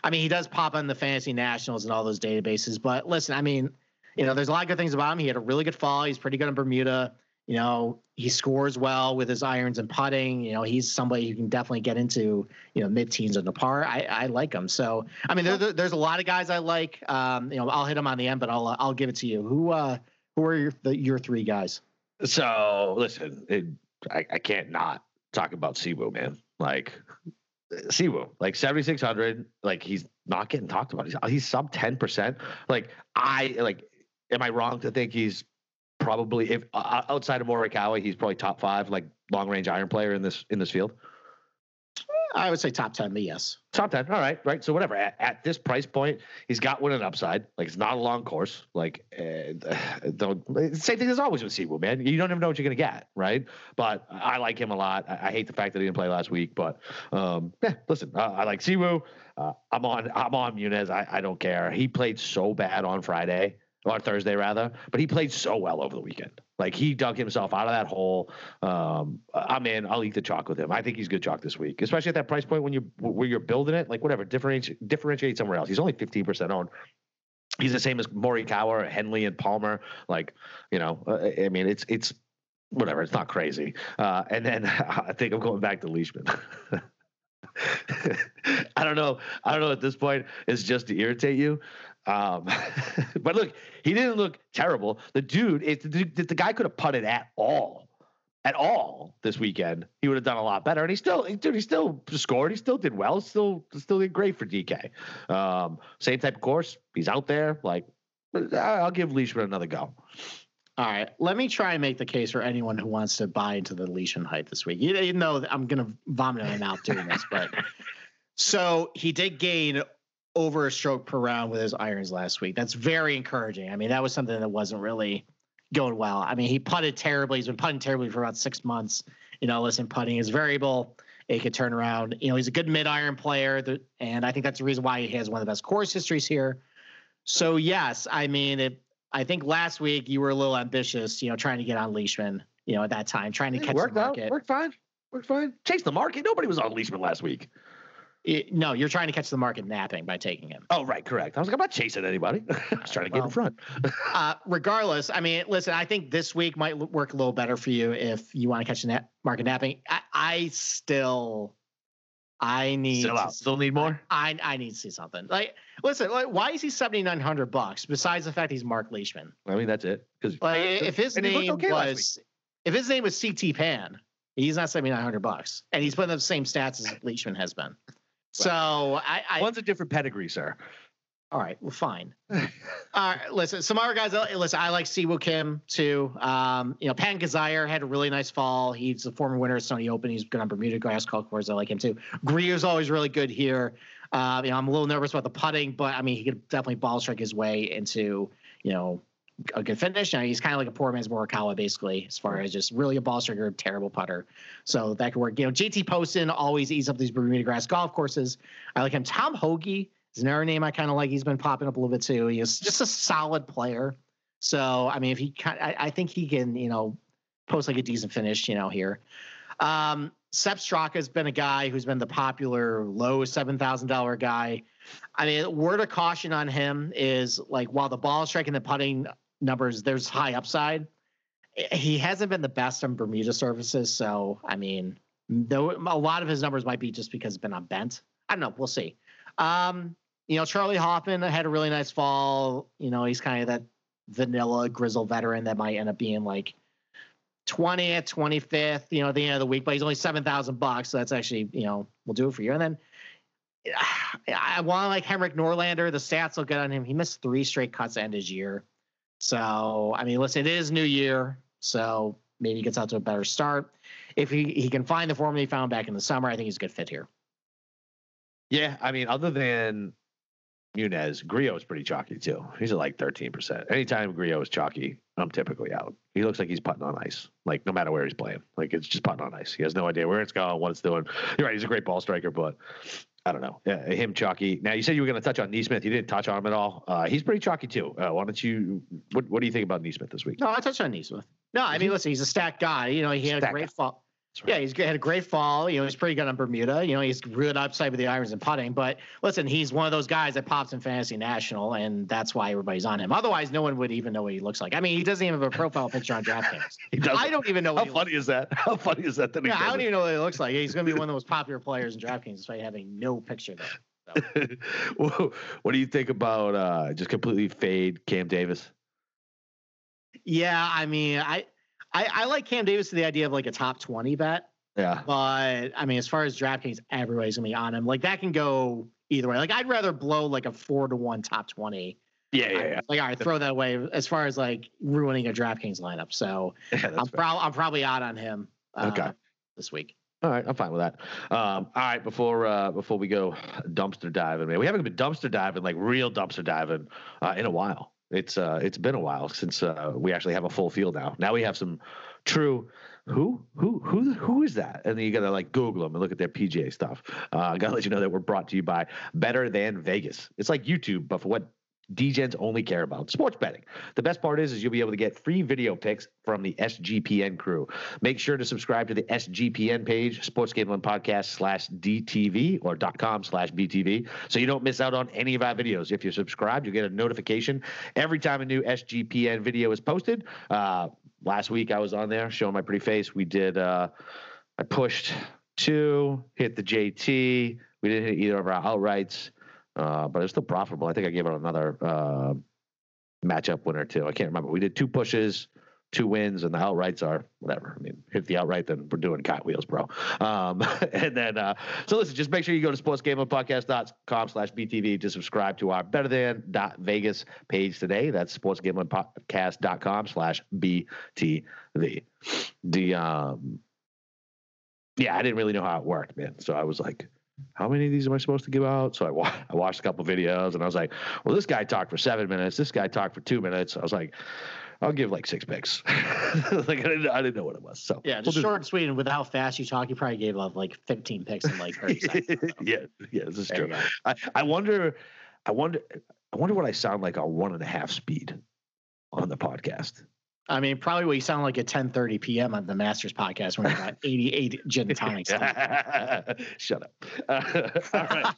I mean, he does pop on the fantasy nationals and all those databases. But listen, I mean, you know, there's a lot of good things about him. He had a really good fall. He's pretty good in Bermuda. You know, he scores well with his irons and putting. You know, he's somebody you can definitely get into, you know, mid teens on the par. I, I like him. So, I mean, there, there- there's a lot of guys I like. Um, you know, I'll hit him on the end, but I'll I'll give it to you. Who uh who are your the, your three guys? So listen, it, I, I can't not talk about Si Woo, man. Like Si Woo, like 7,600, like he's not getting talked about. He's, he's sub 10%. Like I, like, am I wrong to think he's probably, if uh, outside of Morikawa, he's probably top five, like long range iron player in this, in this field? I would say top ten, but yes. Top 10. All right. Right. So whatever. At, at this price point, he's got one and upside. Like it's not a long course. Like uh, don't same thing as always with Si Woo, man. You don't even know what you're gonna get, right? But I like him a lot. I, I hate the fact that he didn't play last week, but um, yeah. Listen, uh, I like Si Woo. Uh, I'm on. I'm on Munoz. I, I don't care. He played so bad on Friday or Thursday rather, but he played so well over the weekend. Like he dug himself out of that hole. Um, I'm in. I'll eat the chalk with him. I think he's good chalk this week, especially at that price point when you where you're building it. Like whatever, differentiate differentiate somewhere else. He's only 15 percent owned. He's the same as Morikawa, Henley, and Palmer. Like you know, uh, I mean, it's it's whatever. It's not crazy. Uh, and then I think I'm going back to Leishman. I don't know. I don't know at this point. It's just to irritate you. Um, but look, he didn't look terrible. The dude, if the, if the guy could have putted at all, at all this weekend, he would have done a lot better. And he still, dude, he still scored. He still did well. Still, still did great for DK. Um, same type of course. He's out there. Like, I'll give Leishman another go. All right, let me try and make the case for anyone who wants to buy into the Leishman hype this week. You, you know, I'm going to vomit in my mouth doing this, but so he did gain over a stroke per round with his irons last week. That's very encouraging. I mean, that was something that wasn't really going well. I mean, he putted terribly. He's been putting terribly for about six months. You know, listen, putting is variable. It could turn around. You know, he's a good mid iron player, and I think that's the reason why he has one of the best course histories here. So yes, I mean, it, I think last week you were a little ambitious. You know, trying to get on Leishman. You know, at that time, trying to It catch worked the out. market. Worked fine. Worked fine. Chase the market. Nobody was on Leishman last week. It- no, you're trying to catch the market napping by taking him. Oh, right. Correct. I was like, I'm not chasing anybody. I was trying to get in front. Uh, regardless, I mean, listen, I think this week might l- work a little better for you if you want to catch the nap, market napping. I, I still, I need Still out. Still need more. I I need to see something. Like, listen, like, why is he seventy nine hundred bucks? Besides the fact he's Mark Leishman. I mean, that's it. Because Like, if his And he looked name okay was, if his name was CT Pan, he's not seventy nine hundred bucks, and he's putting up the same stats as Leishman has been. So I, I one's a different pedigree, sir. all right, well, fine. All right, listen, some other guys. uh, Listen, I like Si Woo Kim too. Um, you know, Patton Kizzire had a really nice fall. He's a former winner of Sony Open. He's good on Bermuda grass golf course. I like him too. Greer's always really good here. Uh, you know, I'm a little nervous about the putting, but I mean, he could definitely ball strike his way into you know a good finish. Now he's kind of like a poor man's Morikawa, basically, as far as just really a ball striker, terrible putter. So that could work. You know, JT Poston always eats up these Bermuda grass golf courses. I like him. Tom Hoge is another name I kind of like. He's been popping up a little bit too. He's just a solid player. So I mean, if he, I, I think he can, you know, post like a decent finish, you know, here. Um, Sepp Straka has been a guy who's been the popular low seven thousand dollar guy. I mean, word of caution on him is like while the ball striking the putting numbers, there's high upside. He hasn't been the best on Bermuda surfaces, so I mean, though a lot of his numbers might be just because it's been on bent. I don't know. We'll see. Um, you know, Charley Hoffman had a really nice fall. You know, he's kind of that vanilla grizzle veteran that might end up being like 20th, 25th, you know, at the end of the week, but he's only 7,000 bucks. So that's actually, you know, we'll do it for you. And then I want like Henrik Norlander. The stats look good on him. He missed three straight cuts to end his year. So, I mean, listen, it is new year. So maybe he gets out to a better start. If he, he can find the form he found back in the summer, I think he's a good fit here. Yeah, I mean, other than Munoz, Grillo is pretty chalky too. He's at like 13%. Anytime Grillo is chalky, I'm typically out. He looks like he's putting on ice, like no matter where he's playing. Like it's just putting on ice. He has no idea where it's going, what it's doing. You're right. He's a great ball striker, but I don't know. Yeah, him chalky. Now you said you were going to touch on NeSmith. You didn't touch on him at all. Uh, he's pretty chalky too. Uh, why don't you? What What do you think about NeSmith this week? No, I touched on NeSmith. No, I mean, listen, he's a stacked guy. You know, he had a great fall. Right. Yeah, he's had a great fall. You know, he's pretty good on Bermuda. You know, he's good upside with the irons and putting. But listen, he's one of those guys that pops in fantasy national, and that's why everybody's on him. Otherwise, no one would even know what he looks like. I mean, he doesn't even have a profile picture on DraftKings. I don't even know. How funny is that? How funny is that? that yeah, I don't even know what he looks like. He's going to be one of the most popular players in DraftKings despite having no picture there. So. what do you think about uh, just completely fade Cam Davis? Yeah, I mean, I I, I like Cam Davis to the idea of like a top 20 bet. Yeah. But I mean, as far as DraftKings, everybody's gonna be on him. Like that can go either way. Like I'd rather blow like a four to one top 20. Yeah, yeah, yeah. Like, all right, throw that away as far as like ruining a DraftKings lineup. So yeah, I'm, pro- I'm probably out on him. Uh, okay. This week. All right, I'm fine with that. Um, all right, before uh, before we go dumpster diving, man, we haven't been dumpster diving like real dumpster diving uh, in a while. It's uh, it's been a while since uh, we actually have a full field now. Now we have some true. Who who who who is that? And then you gotta like Google them and look at their PGA stuff. Uh, I gotta let you know that we're brought to you by Better Than Vegas. It's like YouTube, but for what DGens only care about sports betting. The best part is, is you'll be able to get free video picks from the SGPN crew. Make sure to subscribe to the SGPN page, Sports Gambling Podcast slash BTV or dot com slash BTV, so you don't miss out on any of our videos. If you're subscribed, you'll get a notification every time a new SGPN video is posted. Uh, last week I was on there showing my pretty face. We did. Uh, I pushed two, hit the JT. We didn't hit either of our outrights. Uh, but it's still profitable. I think I gave it another uh, matchup winner too. I can't remember. We did two pushes, two wins, and the outrights are whatever. I mean, hit the outright, then we're doing wheels, bro. Um, and then, uh, so listen, just make sure you go to sportsgamblingpodcast.com slash BTV to subscribe to our better than dot Vegas page today. That's sportsgamblingpodcast.com slash BTV. The, um, yeah, I didn't really know how it worked, man. So I was like, how many of these am I supposed to give out? So I, wa- I watched a couple videos and I was like, well, this guy talked for seven minutes. This guy talked for two minutes. I was like, I'll give like six picks. like I didn't, I didn't know what it was. So yeah, just we'll short and sweet. And with how fast you talk, you probably gave up like 15 picks in like 30 seconds. So. yeah, yeah, this is there true. I, I wonder, I wonder, I wonder what I sound like on one and a half speed on the podcast. I mean, probably what you sound like at 10:30 p.m. on the Masters podcast when you got 88 gin tonics. Shut up. Uh, all right.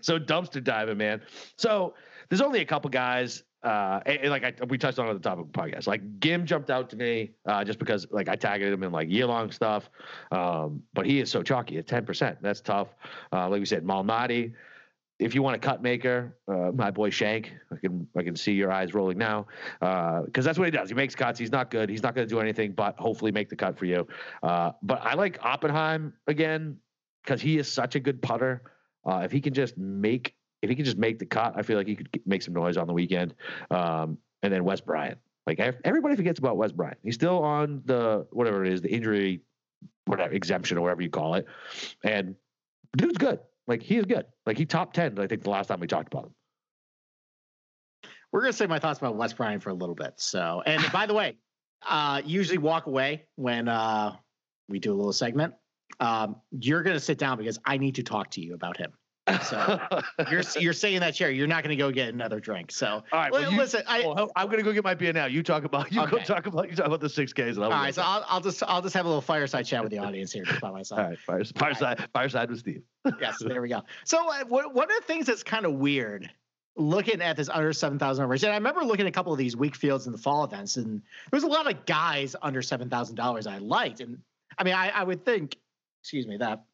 so dumpster diving, man. So there's only a couple guys. Uh, and, and like I, we touched on at the top of the podcast, like Ghim jumped out to me uh, just because like I tagged him in like year long stuff. Um, but he is so chalky at 10%. That's tough. Uh, like we said, Malnati, if you want a cut maker, uh, my boy Shank, I can I can see your eyes rolling now, because uh, that's what he does. He makes cuts. He's not good. He's not going to do anything but hopefully make the cut for you. Uh, but I like Oppenheim again because he is such a good putter. Uh, if he can just make if he can just make the cut, I feel like he could make some noise on the weekend. Um, and then Wes Bryan, like everybody forgets about Wes Bryan. He's still on the whatever it is, the injury whatever exemption or whatever you call it, and dude's good. Like he is good. Like he top ten. I think the last time we talked about him. We're gonna say my thoughts about Wes Bryan for a little bit. So, and by the way, uh, usually walk away when uh, we do a little segment. Um, you're gonna sit down because I need to talk to you about him. So you're you're saying that chair. You're not going to go get another drink. So all right. Well, you, listen, I, well, I'm going to go get my beer now. You talk about you okay. go talk about you talk about the six Ks. all right. So I'll, I'll just I'll just have a little fireside chat with the audience here just by myself. All right. Fireside fireside, right. fireside with Steve. yes. There we go. So uh, one of the things that's kind of weird looking at this under 7,000 race. And I remember looking at a couple of these weak fields in the fall events, and there was a lot of guys under $7,000 I liked. And I mean, I, I would think, excuse me, that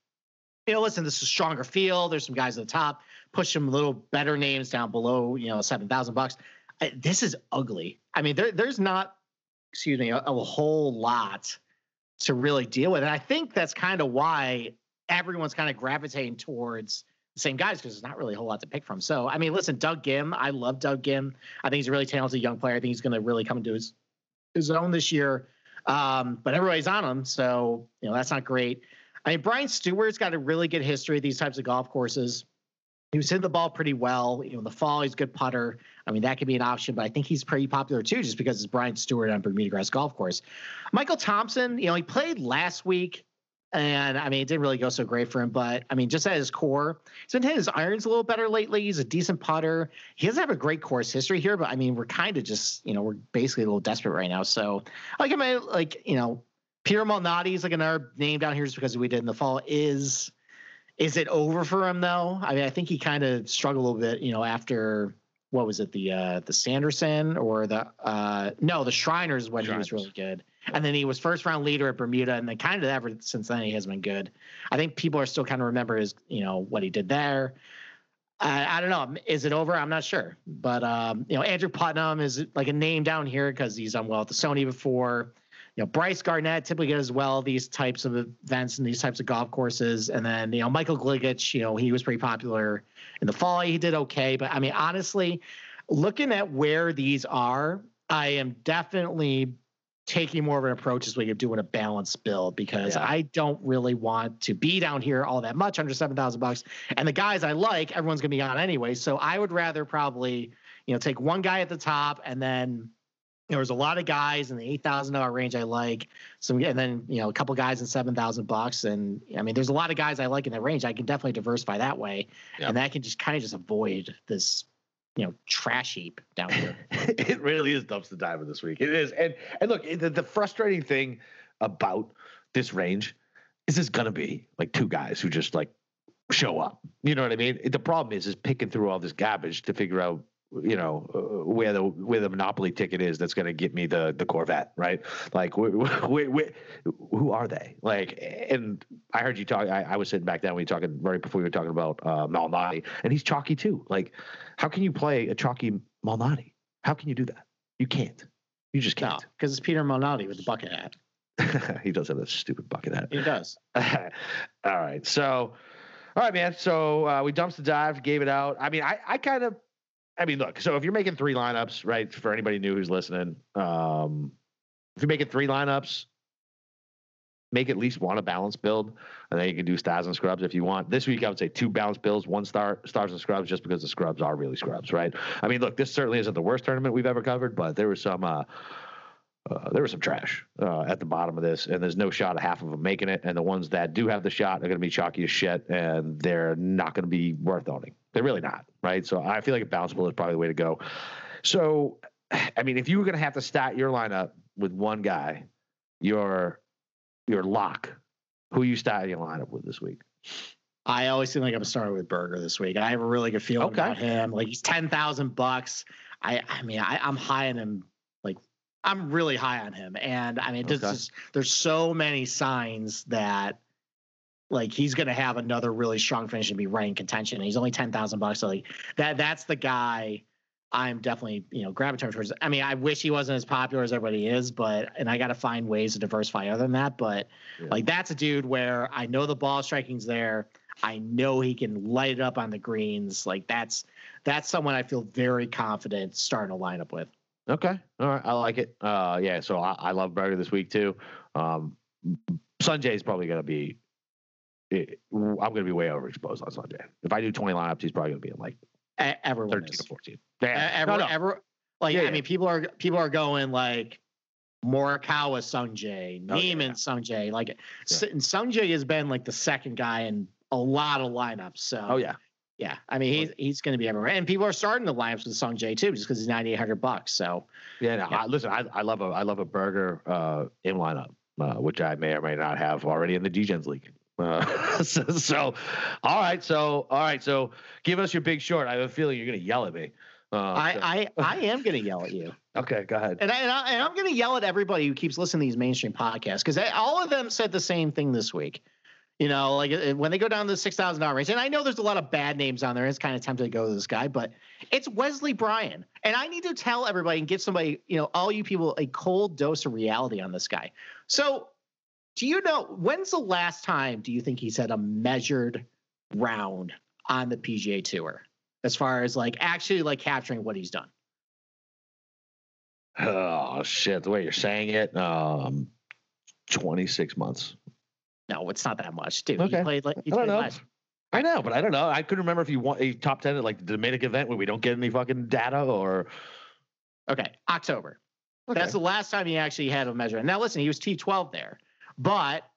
you know, listen, this is a stronger field. There's some guys at the top. Push some little better names down below, you know, seven thousand bucks. This is ugly. I mean, there, there's not, excuse me, a, a whole lot to really deal with, and I think that's kind of why everyone's kind of gravitating towards the same guys because there's not really a whole lot to pick from. So, I mean, listen, Doug Ghim, I love Doug Ghim. I think he's a really talented young player. I think he's going to really come into his his own this year. Um, but everybody's on him, so you know that's not great. I mean, Brian Stuard's got a really good history of these types of golf courses. he was hitting the ball pretty well. You know, the fall, he's a good putter. I mean, that could be an option, but I think he's pretty popular too, just because it's Brian Stuard on Bermuda Grass Golf Course. Michael Thompson, you know, he played last week, and I mean, it didn't really go so great for him. But I mean, just at his core, he's been hitting his irons a little better lately. He's a decent putter. He doesn't have a great course history here, but I mean, we're kind of just, you know, we're basically a little desperate right now. So, like, I mean, like, you know, Peter Malnati is like another name down here just because we did in the fall. Is is it over for him though? I mean, I think he kind of struggled a little bit, you know, after what was it, the uh the Sanderson or the uh no, the Shriners when Shriners. he was really good. And then he was first round leader at Bermuda, and then kind of ever since then he has been good. I think people are still kind of remember his, you know, what he did there. I, I don't know. Is it over? I'm not sure. But um, you know, Andrew Putnam is like a name down here because he's done well at the Sony before you know, Brice Garnett typically does well these types of events and these types of golf courses. And then, you know, Michael Gligic, you know, he was pretty popular in the fall. He did okay. But I mean, honestly, looking at where these are, I am definitely taking more of an approach as we are doing a balanced build because yeah. I don't really want to be down here all that much under seven thousand bucks. And the guys I like, everyone's gonna be on anyway. So I would rather probably, you know, take one guy at the top and then there was a lot of guys in the eight thousand dollar range I like. Some and then you know a couple guys in seven thousand bucks, and I mean there's a lot of guys I like in that range. I can definitely diversify that way, and that can just kind of just avoid this you know trash heap down here. it really is dumpster diving this week. It is, and and look, the, the frustrating thing about this range is there's gonna be like two guys who just like show up. You know what I mean? The problem is is picking through all this garbage to figure out you know uh, where the where the monopoly ticket is that's going to get me the the Corvette, right? Like, who are they? Like, and I heard you talk. I, I, was sitting back then when you talking right before we were talking about uh, Malnati, and he's chalky too. Like, how can you play a chalky Malnati? How can you do that? You can't. You just can't. Because no, it's Peter Malnati with the bucket hat. he does have a stupid bucket hat. He does. all right, so. All right, man. So uh, we dumped the dive, gave it out. I mean, I, I kind of I mean, look. So if you're making three lineups, right? For anybody new who's listening, um, if you're making three lineups, make at least one a balance build, and then you can do stars and scrubs if you want. This week, I would say two balance builds, one star stars and scrubs, just because the scrubs are really scrubs, right? I mean, look, this certainly isn't the worst tournament we've ever covered, but there was some. Uh, uh, there was some trash uh, at the bottom of this, and there's no shot of half of them making it. And the ones that do have the shot are going to be chalky as shit, and they're not going to be worth owning. They're really not, right? So I feel like a bounce is probably the way to go. So, I mean, if you were going to have to start your lineup with one guy, your your lock, who you starting your lineup with this week? I always seem like I'm starting with Berger this week. I have a really good feeling okay. about him. Like he's ten thousand bucks. I I mean I, I'm high on him I'm really high on him, and I mean, okay. just, there's so many signs that like he's going to have another really strong finish and be right in contention. And he's only ten thousand bucks, so like that that's the guy I'm definitely you know gravitating towards. I mean, I wish he wasn't as popular as everybody is, but and I got to find ways to diversify other than that. But yeah. like that's a dude where I know the ball striking's there. I know he can light it up on the greens. Like that's that's someone I feel very confident starting a lineup with. Okay. All right. I like it. Uh, yeah. So I, I love Berger this week too. Um, Sungjae is probably going to be. It, I'm going to be way overexposed on Sungjae. If I do 20 lineups, he's probably going to be in like everyone 13 is. to 14. Yeah. Ever, no, no. ever, like yeah, I yeah. mean, people are people are going like Morikawa Sungjae, oh, Niemann yeah. Like yeah. Sungjae has been like the second guy in a lot of lineups. So oh yeah, yeah, I mean he's he's going to be everywhere, and people are starting the lineups with Sungjae too, just because he's ninety eight hundred bucks. So yeah, no, yeah. I, listen, I, I love a I love a Berger uh, in lineup, uh, which I may or may not have already in the DGens league. Uh, so, so, all right, so all right, so give us your big short. I have a feeling you're going to yell at me. Uh, I, so. I I am going to yell at you. Okay, go ahead. And, I, and, I, am going to yell at everybody who keeps listening to these mainstream podcasts because all of them said the same thing this week. You know, like uh, when they go down to the six thousand dollar range, and I know there's a lot of bad names on there. It's kind of tempting to go to this guy, but it's Wesley Bryan, and I need to tell everybody and give somebody, you know, all you people, a cold dose of reality on this guy. So, do you know when's the last time do you think he's had a measured round on the PGA Tour, as far as like actually like capturing what he's done? Oh shit! The way you're saying it, um, twenty six months. No, it's not that much, dude. Okay. He played like he I don't know. Last, I know, but I don't know. I couldn't remember if you want a top ten at like the Dominic event where we don't get any fucking data or. Okay, October. Okay. That's the last time he actually had a measure. Now, listen, he was T12 there, but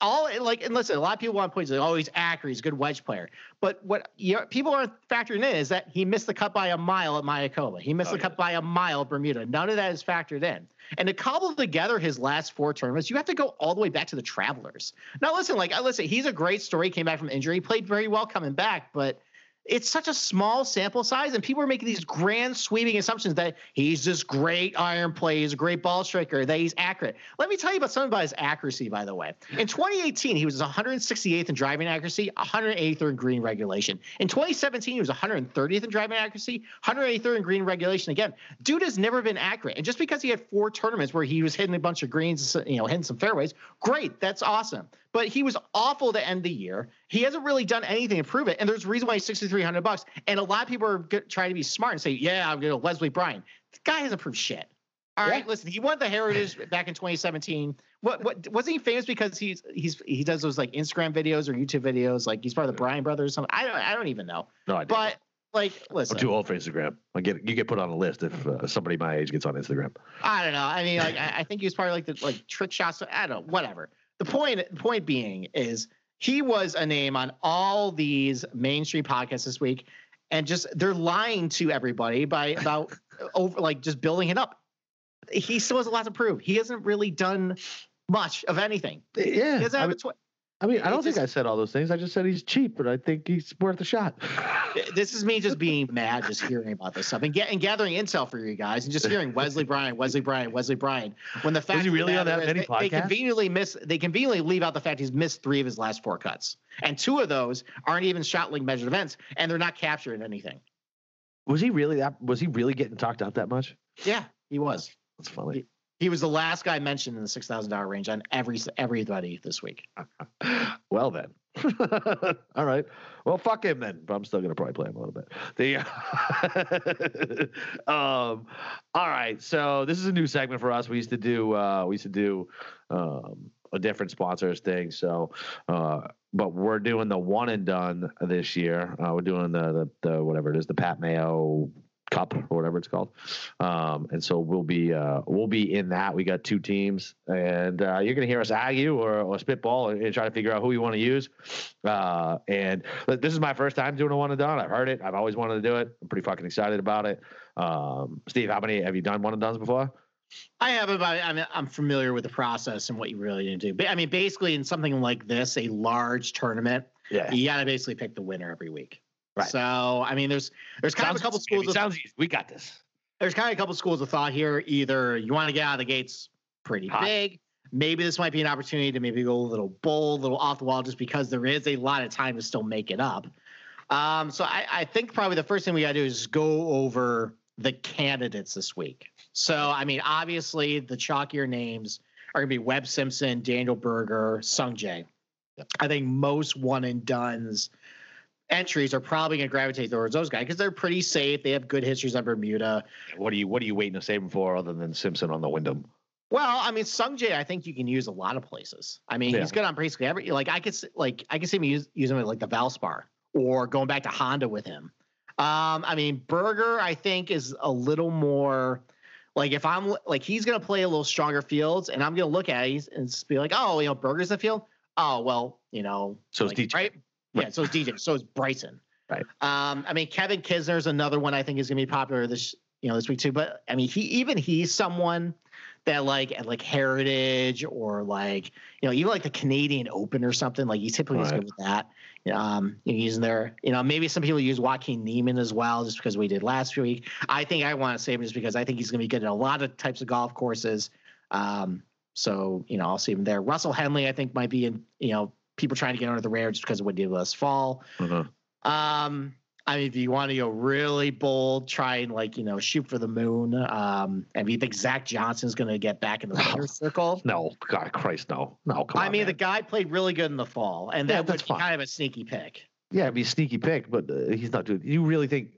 all like and listen, a lot of people want to point to oh he's accurate, he's a good wedge player. But what you know, people aren't factoring in is that he missed the cut by a mile at Mayakoba. He missed Oh, the yeah. cut by a mile at Bermuda. None of that is factored in. And to cobble together his last four tournaments, you have to go all the way back to the Travelers. Now listen, like I listen, he's a great story. Came back from injury, he played very well coming back, but it's such a small sample size, and people are making these grand sweeping assumptions that he's this great iron play, he's a great ball striker, that he's accurate. Let me tell you about something about his accuracy, by the way. In 2018, he was 168th in driving accuracy, 183rd in green regulation. In 2017, he was 130th in driving accuracy, 183rd in green regulation. Again, dude has never been accurate, and just because he had four tournaments where he was hitting a bunch of greens, you know, hitting some fairways, great, that's awesome. But he was awful to end the year. He hasn't really done anything to prove it, and there's a reason why he's 6,300 bucks. And a lot of people are g- trying to be smart and say, "Yeah, I'm going to Wesley Bryan." The guy hasn't proved shit. All right, Yeah. listen, he won the Heritage back in 2017. What what wasn't he famous because he's he's he does those like Instagram videos or YouTube videos? Like he's part of the Bryan brothers or something. I don't I don't even know. No idea. But like, listen, I'm too old for Instagram. I get you get put on a list if uh, somebody my age gets on Instagram. I don't know. I mean, like, I, I think he was probably like the like trick shots. I don't know. Whatever. The point point being is he was a name on all these mainstream podcasts this week, and just they're lying to everybody by about over like just building it up. He still has a lot to prove. He hasn't really done much of anything. He Yeah, doesn't have a twi- I, mean, I don't think I said all those things. I just said he's cheap, but I think he's worth a shot. this is me just being mad just hearing about this stuff and, get, and gathering intel for you guys and just hearing Wesley Bryan, Wesley Bryan, Wesley Bryan. When the fact he really on that many is they, they conveniently miss they conveniently leave out the fact he's missed three of his last four cuts, and two of those aren't even ShotLink measured events, and they're not captured in anything. Was he really that? Was he really getting talked out that much? Yeah, he was. That's funny. He was the last guy mentioned in the six thousand dollar range on every everybody this week. well then. all right. Well, fuck him then. But I'm still gonna probably play him a little bit. The um. All right. So this is a new segment for us. We used to do. Uh, we used to do um, a different sponsors thing. So, uh, but we're doing the one and done this year. Uh, we're doing the, the the whatever it is, the Pat Mayo Cup or whatever it's called. Um, and so we'll be uh, we'll be in that. We got two teams, and uh, you're gonna hear us argue or, or spitball and, and try to figure out who you want to use. Uh, and this is my first time doing a one and done. I've heard it. I've always wanted to do it. I'm pretty fucking excited about it. Um, Steve, how many have you done one and dones before? I have about. I mean, I'm familiar with the process and what you really need to do. But I mean, basically, in something like this, a large tournament, Yeah. you got to basically pick the winner every week. Right. So I mean, there's there's kind of a couple schools. Of, sounds easy. We got this. there's kind of a couple schools of thought here. Either you want to get out of the gates pretty Hot. big. Maybe this might be an opportunity to maybe go a little bold, a little off the wall, just because there is a lot of time to still make it up. Um, so I, I think probably the first thing we got to do is go over the candidates this week. So I mean, obviously the chalkier names are going to be Webb Simpson, Daniel Berger, Sungjae. I think most one and duns entries are probably going to gravitate towards those guys because they're pretty safe. They have good histories on Bermuda. What are you What are you waiting to save them for, other than Simpson on the Wyndham? Well, I mean, Sungjae, I think you can use a lot of places. I mean, Yeah. he's good on basically every. Like I could, like I could see him use, use him at like the Valspar or going back to Honda with him. Um, I mean, Berger, I think is a little more. Like if I'm like he's gonna play a little stronger fields, and I'm gonna look at it and just be like, oh, you know, Berger's the field. Oh well, you know, So is like, DJ. Right? Yeah, so is DJ. So is Bryson. Right. Um, I mean, Kevin Kisner's another one I think is gonna be popular this you know this week too. But I mean, he even he's someone that like at like Heritage or like you know even like the Canadian Open or something. Like he's typically is Right. good with that. Um, you know, using their you know maybe some people use Joaquin Niemann as well just because we did last week. I think I want to save him just because I think he's gonna be good at a lot of types of golf courses. Um, so you know I'll see him there. Russell Henley I think might be in you know people trying to get under the radar just because of what did last fall. Uh-huh. Um, I mean, if you want to go really bold, try and like you know shoot for the moon. Um, and if you think Zach Johnson's going to get back in the winner's circle, No, God, Christ, no, no. Come I on, mean, man. the guy played really good in the fall, and Yeah, that that's kind of a sneaky pick. Yeah, it'd be a sneaky pick, but uh, he's not doing. You really think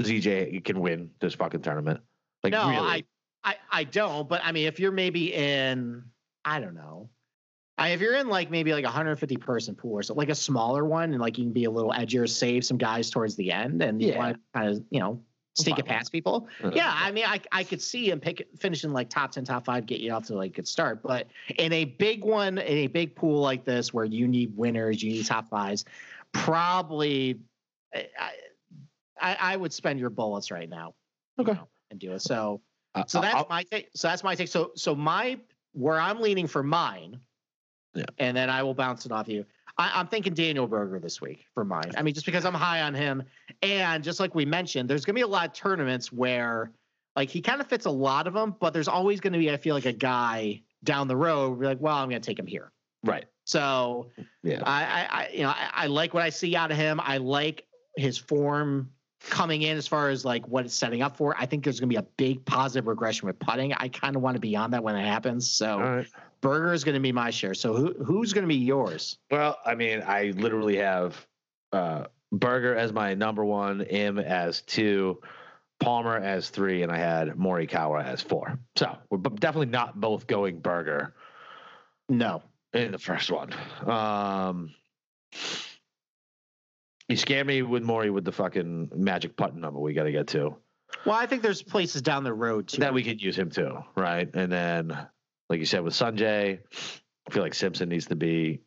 ZJ can win this fucking tournament? Like, no, really? I, I, I don't. But I mean, if you're maybe in, I don't know, I, if you're in like maybe like a 150 person pool or so, like a smaller one, and like you can be a little edgier, save some guys towards the end, and you Yeah. want to kind of you know sneak it past people. Uh, Yeah, I mean, I I could see him pick finishing like top 10, top five, get you off to like a good start. But in a big one, in a big pool like this, where you need winners, you need top fives, probably, I I, I would spend your bullets right now. you Okay. know, and do it. So I- so that's I'll- my take. So that's my take. So so my where I'm leaning for mine, Yeah. and then I will bounce it off you. I, I'm thinking Daniel Berger this week for mine. I mean, just because I'm high on him, and just like we mentioned, there's gonna be a lot of tournaments where like he kind of fits a lot of them, but there's always gonna be I feel like a guy down the road. We're like, well, I'm gonna take him here. right. So Yeah. I, I, I you know, I, I like what I see out of him. I like his form coming in as far as like what it's setting up for. I think there's going to be a big positive regression with putting. I kind of want to be on that when it happens. So right. Berger is going to be my share. So who who's going to be yours? Well, I mean, I literally have uh, Berger as my number one, Im as two, Palmer as three, and I had Morikawa as four. So we're definitely not both going Berger. No. in the first one. Um, you scared me with Mori with the fucking magic putt number we got to get to. Well, I think there's places down the road too. That we could use him too, right? And then, like you said, with Sungjae, I feel like Simpson needs to be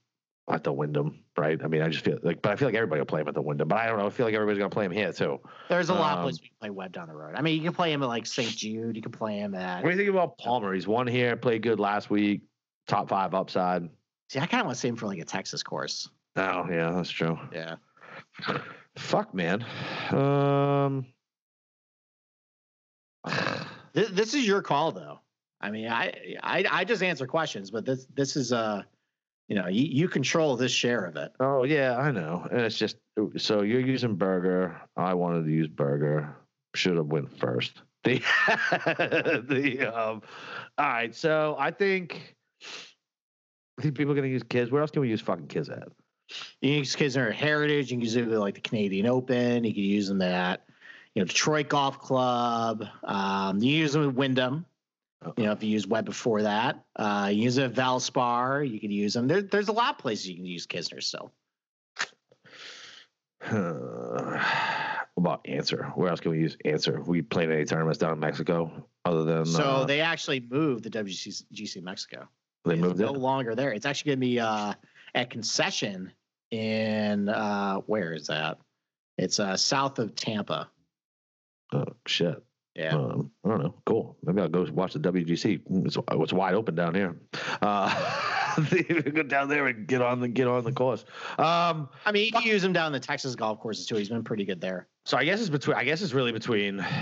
at the Wyndham, right? I mean, I just feel like, but I feel like everybody will play him at the Wyndham. But I don't know. I feel like everybody's gonna play him here too. there's a lot of um, places we can play Webb down the road. I mean, you can play him at like St. Jude. You can play him at. What do you think about Palmer? He's won here, played good last week, top five upside. See, I kind of want to see him for like a Texas course. Oh yeah, that's true. Yeah. Fuck man. Um, This, this is your call, though. I mean, I, I I just answer questions, but this this is uh, you know, you, you control this share of it. oh yeah, I know. And it's just so you're using Berger. I wanted to use Berger. Should have went first. The the um. All right, so I think. I think people are gonna use kids. Where else can we use fucking kids at? You can use Kisner Heritage. You can use it like the Canadian Open. You can use them at you know Detroit Golf Club. Um, you use them with Wyndham. You know, if you use Webb before that, uh, you use it at Valspar. You can use them. There, there's a lot of places you can use Kisner still. what about Ancer? Where else can we use Ancer? We played any tournaments down in Mexico other than So uh, they actually moved the WGC GC Mexico. they It's moved no it. longer there. It's actually going to be uh, at Concession in uh, where is that? It's uh, south of Tampa. Oh shit. Yeah. Um, I don't know. Cool. Maybe I'll go watch the WGC. It's, it's wide open down here. Uh, go down there and get on the get on the course. Um, I mean, you can use him down the Texas golf courses too. He's been pretty good there. so I guess it's between. I guess it's really between.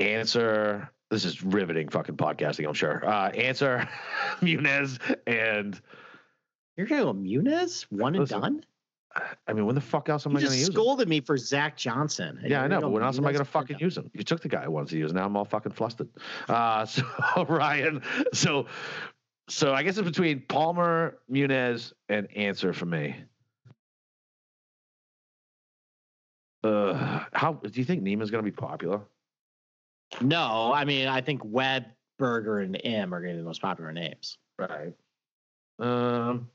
Ancer. This is riveting fucking podcasting. I'm sure. Uh, Ancer, Munoz, and You're going to go Munoz? One and done? I mean, when the fuck else am You I going to use him? scolded me for Zach Johnson. Yeah, I know, but when else am I gonna fucking done. use him? You took the guy I wanted to use. Now I'm all fucking flustered. Uh, so Ryan, so so I guess it's between Palmer, Munoz, and Ancer for me. Uh, how do you think Niemann's gonna be popular? No, I mean, I think Webb, Berger, and Im are going to be the most popular names. Right. Um.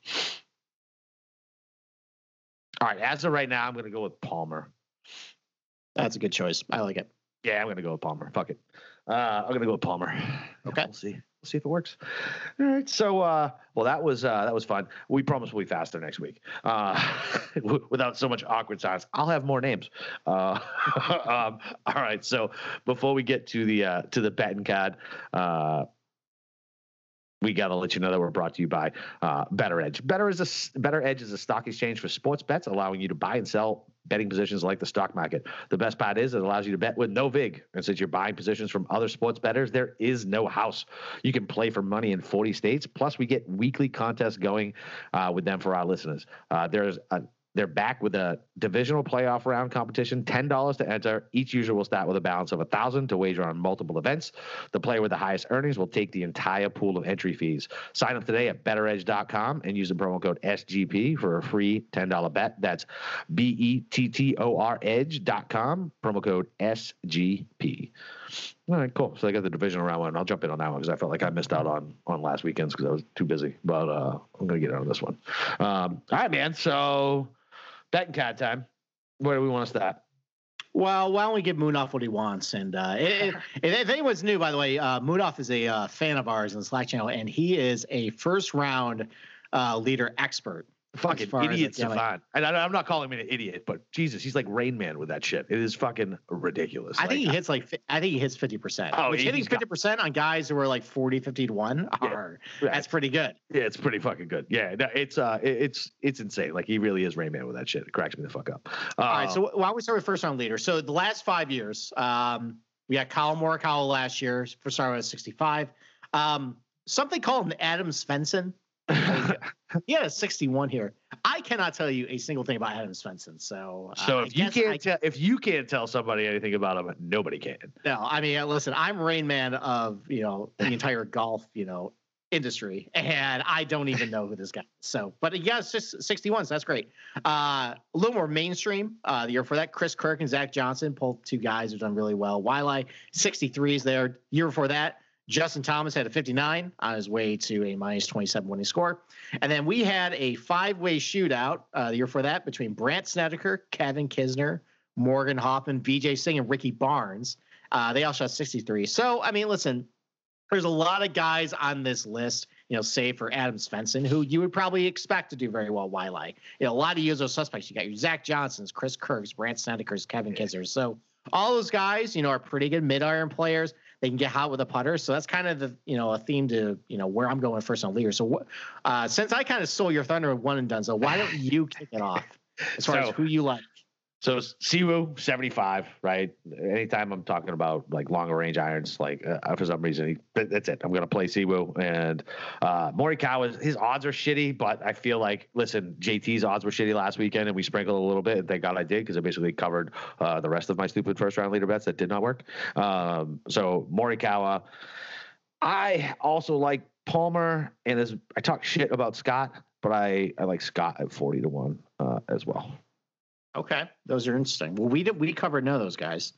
All right. As of right now, I'm gonna go with Palmer. That's a good choice. I like it. Yeah, I'm gonna go with Palmer. Fuck it. Uh, I'm gonna go with Palmer. Okay. We'll see. We'll see if it works. All right. So, uh, well, that was uh, that was fun. We promise we'll be faster next week, uh, without so much awkward silence. I'll have more names. Uh, um, all right. So, before we get to the uh, to the betting card, uh, we got to let you know that we're brought to you by uh, Bettor Edge. Better is a Bettor Edge is a stock exchange for sports bets, allowing you to buy and sell betting positions like the stock market. The best part is it allows you to bet with no vig, and since you're buying positions from other sports bettors, there is no house. You can play for money in 40 states. Plus, we get weekly contests going uh, with them for our listeners. Uh, there's a they're back with a divisional playoff round competition. Ten dollars to enter. Each user will start with a balance of a thousand to wager on multiple events. The player with the highest earnings will take the entire pool of entry fees. Sign up today at bettoredge.com and use the promo code SGP for a free ten dollar bet. That's B E T T O R Edge.com. Promo code SGP. All right, cool. So I got the divisional round one. I'll jump in on that one because I felt like I missed out on on last weekend's because I was too busy. But uh, I'm gonna get on this one. Um, all right, man. So betting cat time. Where do we want to start? Well, why don't we give Moonoff what he wants? And uh, if, if anyone's new, by the way, uh, Moonoff is a uh, fan of ours in the Slack channel, and he is a first round uh, leader expert. Fucking idiot savant. And I, am not calling him an idiot, but Jesus, he's like Rain Man with that shit. It is fucking ridiculous. I like, think he hits like I think he hits 50%. Oh, which hitting 50% on guys who are like 40, 50 to 1 are yeah, that's pretty good. Yeah, it's pretty fucking good. Yeah, it's uh it's it's insane. Like he really is Rain Man with that shit. It cracks me the fuck up. Uh, All right, so uh, why don't we start with first round leader? So the last five years, um, we got Kyle Morikawa last year for starting at 65. Um, something called an Adam Svensson he had a 61 here. I cannot tell you a single thing about Adam Svensson. So, uh, so if you can't I, tell if you can't tell somebody anything about him, nobody can. No, I mean, listen, I'm Rain Man of you know the entire golf you know industry, and I don't even know who this guy. Is. So, but yeah, it's just 61, so that's great. Uh, a little more mainstream. Uh, the year for that, Chris Kirk and Zach Johnson, both two guys who've done really well. Wiley, 63 is there. Year before that. Justin Thomas had a 59 on his way to a minus 27 winning score. And then we had a five way shootout uh, the year for that between Brandt Snedeker, Kevin Kisner, Morgan Hoffman, Vijay Singh, and Ricky Barnes. Uh, they all shot 63. So, I mean, listen, there's a lot of guys on this list, you know, save for Adam Svensson, who you would probably expect to do very well. Why like, you know, a lot of you usual suspects. You got your Zach Johnsons, Chris Kirks, Brandt Snedekers, Kevin Kisner. So all those guys, you know, are pretty good mid iron players. They can get hot with a putter. So that's kind of the you know a theme to you know where I'm going first on leader. So uh, since I kind of stole your thunder with one and done, so why don't you kick it off as far so, as who you like? So Si Woo, 75, right? Anytime I'm talking about like longer range irons, like uh, for some reason, he, that's it. I'm to play Si Woo. And uh, Morikawa, his odds are shitty, but I feel like, listen, JT's odds were shitty last weekend and we sprinkled a little bit. And thank God I did because I basically covered uh, the rest of my stupid first round leader bets that did not work. Um, so Morikawa. I also like Palmer, and as I talk shit about Scott, but I, I like Scott at 40 to 1 uh, as well. Okay, those are interesting. Well, we did we covered none of those guys.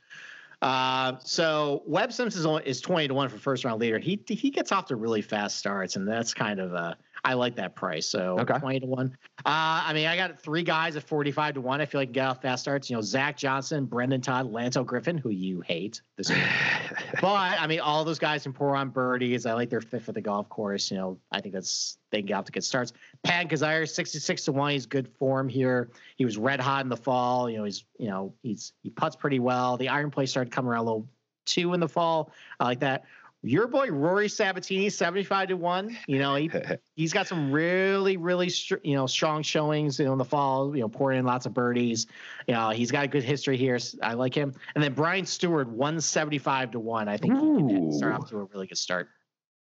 Uh, so Webb Simpson is, is twenty to one for first round leader. He he gets off to really fast starts, and that's kind of uh, I like that price. So okay. twenty to one. Uh, I mean, I got three guys at forty five to one. I feel like get off fast starts. You know, Zach Johnson, Brendon Todd, Lanto Griffin, who you hate this week. but I mean, all those guys can pour on birdies. I like their fit for the golf course. You know, I think that's they can get off to good starts. Pat sixty six to one. He's good form here. He was red hot in the fall. You know, he's you know he's he puts pretty well. The iron play started coming around a little two in the fall. I like that your boy Rory Sabatini, 75 to 1. You know, he he's got some really, really you know, strong showings you know, in the fall, you know, pouring in lots of birdies. You know, he's got a good history here. I like him. And then Brian Stuard, 175 to 1. I think Ooh. he can start off to a really good start.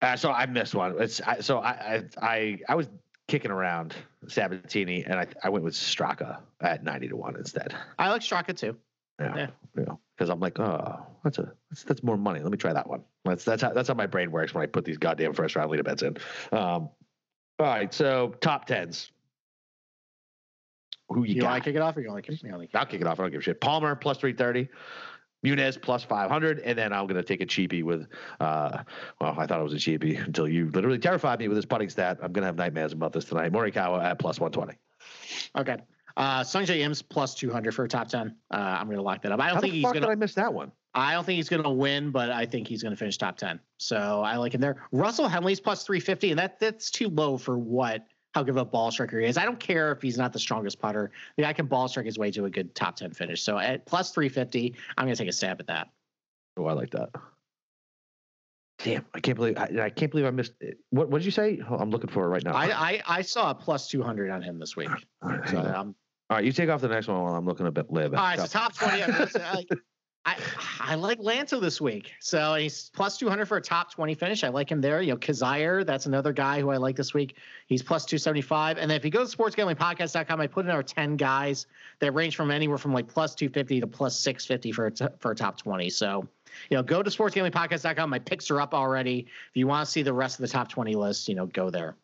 Uh, so I missed one. It's I, so I, I I I was kicking around Sabatini and I I went with Straka at 90 to 1 instead. I like Straka too. Yeah. yeah. yeah because I'm like, oh, that's a that's, that's more money. Let me try that one. That's that's how that's how my brain works when I put these goddamn first round leader bets in. Um, all right, so top tens. Who you, you got? want to kick it off, or you want to kick me? on? I'll kick it off. I don't give a shit. Palmer plus three thirty. Munoz plus 500, and then I'm going to take a cheapie with, uh, well, I thought it was a cheapie until you literally terrified me with this putting stat. I'm going to have nightmares about this tonight. Morikawa at plus 120. Okay. Uh, Sungjae Im's plus 200 for a top 10. Uh, I'm going to lock that up. I don't How think he's going to. I miss that one? I don't think he's going to win, but I think he's going to finish top 10. So I like him there. Russell Henley's plus 350, and that that's too low for what how good of a ball striker he is. I don't care if he's not the strongest putter. The guy can ball strike his way to a good top 10 finish. So at plus 350, I'm going to take a stab at that. Oh, I like that. Damn, I can't believe I, I can't believe I missed. It. What what did you say? Oh, I'm looking for it right now. I, I, I saw a plus 200 on him this week. So I'm all right, you take off the next one while I'm looking a bit live. All right, so top 20. I, uh, I, I like Lanto this week. So he's plus 200 for a top 20 finish. I like him there. You know, Kizzire, that's another guy who I like this week. He's plus 275. And then if you go to sportsgamblingpodcast.com, I put in our 10 guys that range from anywhere from like plus 250 to plus 650 for a t- for a top 20. So, you know, go to sportsgamblingpodcast.com. My picks are up already. If you want to see the rest of the top 20 list, you know, go there.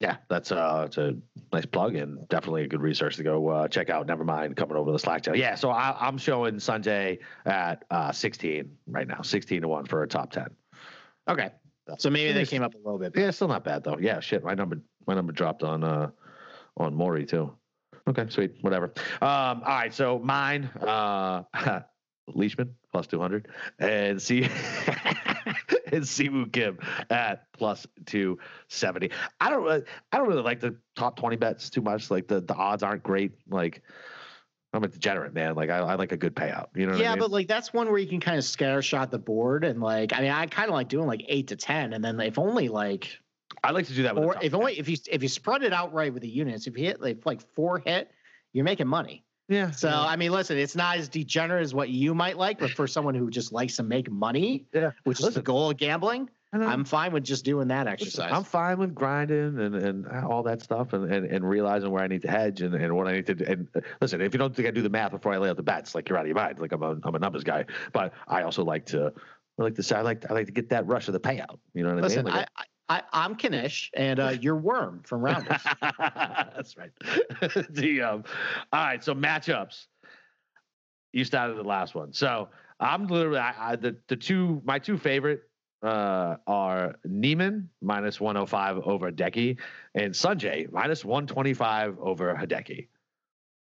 Yeah, that's uh, it's a nice plug and definitely a good research to go uh, check out. Never mind coming over the Slack channel. Yeah, so I, I'm showing Sungjae at uh, 16 right now, 16 to one for a top 10. Okay. So maybe they came up a little bit. Yeah, still not bad though. Yeah, shit, my number my number dropped on uh on Mori too. Okay, sweet, whatever. Um, all right, so mine, uh, Leishman plus 200 and see and Si Woo Kim at plus 270. I don't really, I don't really like the top 20 bets too much. Like the, the odds aren't great. Like I'm a degenerate, man. Like I, I like a good payout. You know? yeah, I mean? but like that's one where you can kind of scatter shot the board and like I mean I kind of like doing like eight to ten, and then if only like I like to do that. With four, if only if you if you spread it out right with the units, if you hit like like four hit, you're making money. Yeah. So yeah. I mean, listen, it's not as degenerate as what you might like, but for someone who just likes to make money, yeah, which listen, is the goal of gambling, I'm fine with just doing that exercise. Listen, I'm fine with grinding and, and all that stuff and, and, and realizing where I need to hedge and, and what I need to do. And uh, listen, if you don't think I do the math before I lay out the bets, like you're out of your mind. Like I'm a, I'm a numbers guy, but I also like to, I like to say, I like, I like to get that rush of the payout. You know what listen, I mean? Like I, I, I'm Knish and uh, you're Worm from Rounders. That's right. the um, all right. So matchups. You started the last one, so I'm literally I, I, the the two my two favorite uh, are Niemann minus 105 over Hideki and Sungjae minus 125 over Hideki.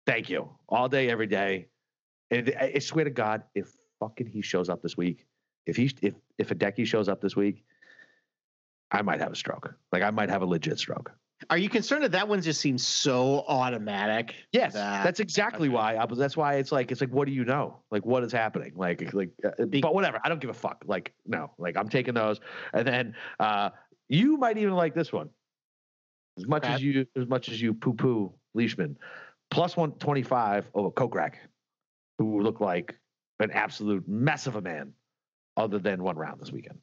Thank you all day, every day. And I, I swear to God, if fucking he shows up this week, if he if if Hideki shows up this week, I might have a stroke. Like I might have a legit stroke. Are you concerned that that one just seems so automatic? Yes, that, that's exactly okay. why. I was. That's why it's like it's like what do you know? Like what is happening? Like like. Uh, but whatever. I don't give a fuck. Like no. Like I'm taking those, and then uh, you might even like this one. As much as you as much as you poo poo Leishman, plus one twenty five over Kokrak, who looked like an absolute mess of a man, other than one round this weekend.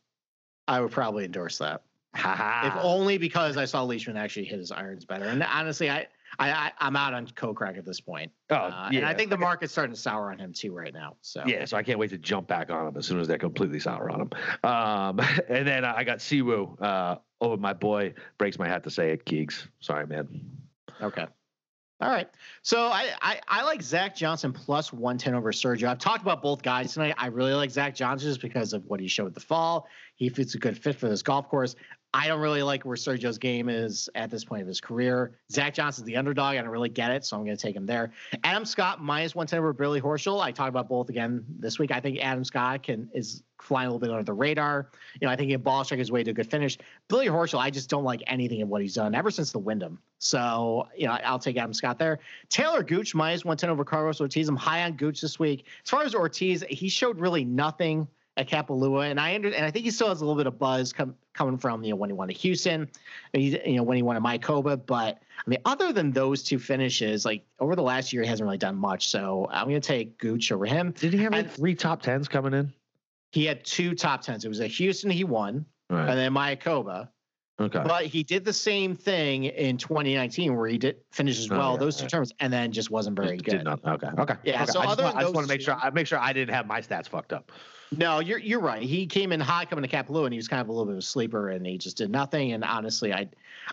I would probably endorse that. If only because I saw Leishman actually hit his irons better. And honestly, I, I, I am out on Kokrak at this point. Oh, uh, yeah. And I think the market's starting to sour on him too right now. So yeah, so I can't wait to jump back on him as soon as they're completely sour on him. Um, and then I got Si Woo uh, over my boy. Breaks my hat to say it, Keegs. Sorry, man. Okay. All right. So I, I, I like Zach Johnson plus 110 over Sergio. I've talked about both guys tonight. I really like Zach Johnson just because of what he showed the fall. He fits a good fit for this golf course. I don't really like where Sergio's game is at this point of his career. Zach Johnson's the underdog. I don't really get it, so I'm going to take him there. Adam Scott minus 110 over Billy Horschel. I talked about both again this week. I think Adam Scott can is flying a little bit under the radar. You know, I think he ball strike his way to a good finish. Billy Horschel, I just don't like anything of what he's done ever since the Wyndham. So, you know, I'll take Adam Scott there. Taylor Gooch minus 110 over Carlos Ortiz. I'm high on Gooch this week. As far as Ortiz, he showed really nothing at Kapalua, and I under, and I think he still has a little bit of buzz com- coming from you know when he won to Houston, he, you know when he won to Mayakoba. But I mean, other than those two finishes, like over the last year, he hasn't really done much. So I'm going to take Gooch over him. Did he have like three top tens coming in? He had two top tens. It was a Houston he won, right. and then Mayakoba. Okay. But he did the same thing in 2019 where he did finish as oh, well oh, yeah, those two yeah. terms and then just wasn't very just good. Not, okay. Okay. Yeah. Okay. So I other just, I just want to make sure I make sure I didn't have my stats fucked up. No, you're you're right. He came in hot coming to Kapalua, and he was kind of a little bit of a sleeper, and he just did nothing. And honestly, I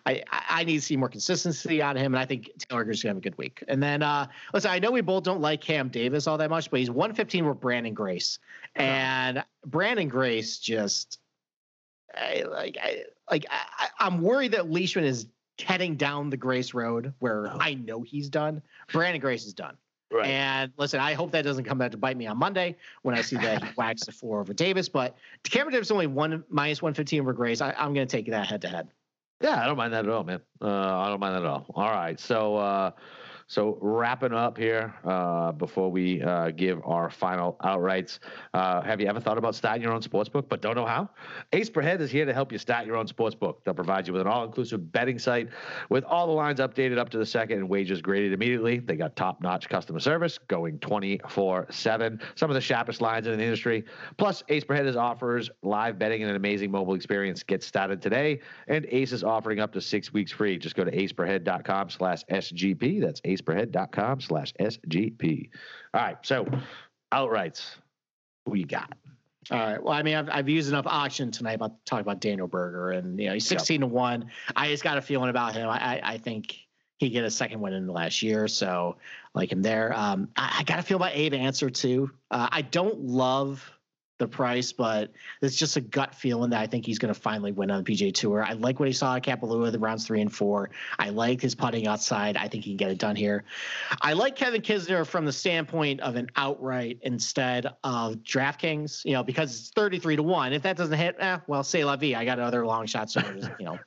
I I need to see more consistency out of him, and I think Taylor Gooch's gonna have a good week. And then uh, listen, I know we both don't like Cam Davis all that much, but he's 115 with Branden Grace, uh-huh. and Branden Grace just I, like I like I, I'm worried that Leishman is heading down the Grace road where uh-huh. I know he's done. Branden Grace is done. Right. And listen, I hope that doesn't come back to bite me on Monday when I see that he whacks the floor over Davis. But Cameron Davis only one minus one fifteen over Grace. I, am going to take that head to head. Yeah, I don't mind that at all, man. Uh, I don't mind that at all. All right, so uh, so wrapping up here uh, before we uh, give our final outrights. Uh, have you ever thought about starting your own sports book but don't know how? Ace Per Head is here to help you start your own sports book. They'll provide you with an all-inclusive betting site with all the lines updated up to the second and wages graded immediately. They got top-notch customer service going 24/7. Some of the sharpest lines in the industry. Plus, Ace Per Head is offers live betting and an amazing mobile experience. Get started today, and Ace is offering up to six weeks free. Just go to aceperhead.com/sgp. That's Ace aceperhead.com slash SGP. All right. So outrights, we got? All right. Well, I mean, I've, I've used enough auction tonight about talking about Daniel Berger, and you know he's sixteen yep. to one. I just got a feeling about him. I I think he get a second win in the last year, so I like him there. Um, I, I got to feel about Abe Ancer too. Uh, I don't love the price, but it's just a gut feeling that I think he's going to finally win on the PGA Tour. I like what he saw at Kapalua, the rounds three and four. I like his putting outside. I think he can get it done here. I like Kevin Kisner from the standpoint of an outright instead of DraftKings, you know, because it's 33 to one. If that doesn't hit, eh, well, say la vie. I got other long shots, so just, you know,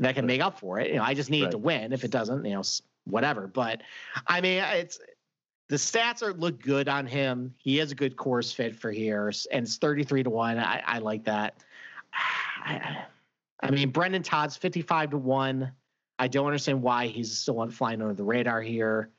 that can make up for it. You know, I just need right. to win. If it doesn't, you know, whatever. But I mean, it's the stats are look good on him. He has a good course fit for here, and it's 33 to 1. I, I like that. I, I, mean, Brendon Todd's 55 to 1. I don't understand why he's still on flying under the radar here.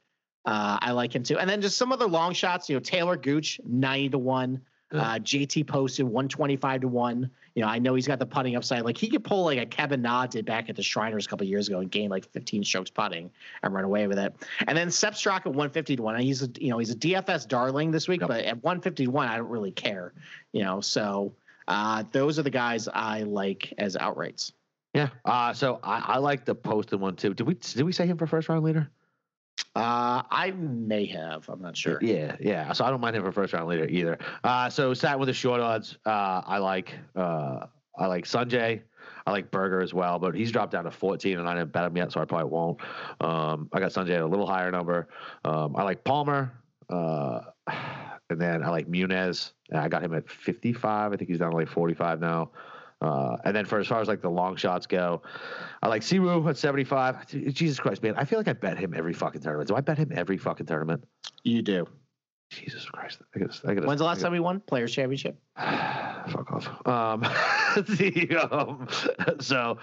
Uh, I like him too. And then just some other long shots, you know, Taylor Gooch, 90 to 1. Uh, JT Poston 125 to 1 you know, I know he's got the putting upside. Like he could pull like a Kevin Na did back at the Shriners a couple years ago and gain like 15 strokes putting and run away with it. And then Sepp Straka at 150 to one. He's a you know he's a DFS darling this week, yep. but at 150 to one, I don't really care. You know, so uh, those are the guys I like as outrights. Yeah. Uh, so I, I like the posted one too. Did we did we say him for first round leader? Uh, I may have. I'm not sure. Yeah, yeah. So I don't mind him for first round leader either. Uh, so sat with the short odds. Uh, I like uh, I like Sungjae. I like Berger as well, but he's dropped down to 14, and I didn't bet him yet, so I probably won't. Um, I got Sungjae at a little higher number. Um, I like Palmer, uh, and then I like Munoz. I got him at 55. I think he's down to like 45 now. Uh, and then for as far as like the long shots go, I like Si Woo at 75. Jesus Christ, man. I feel like I bet him every fucking tournament. Do I bet him every fucking tournament? You do. Jesus Christ. I guess, I guess, When's the last time we won? Players Championship? Fuck off. Um, the, um, so,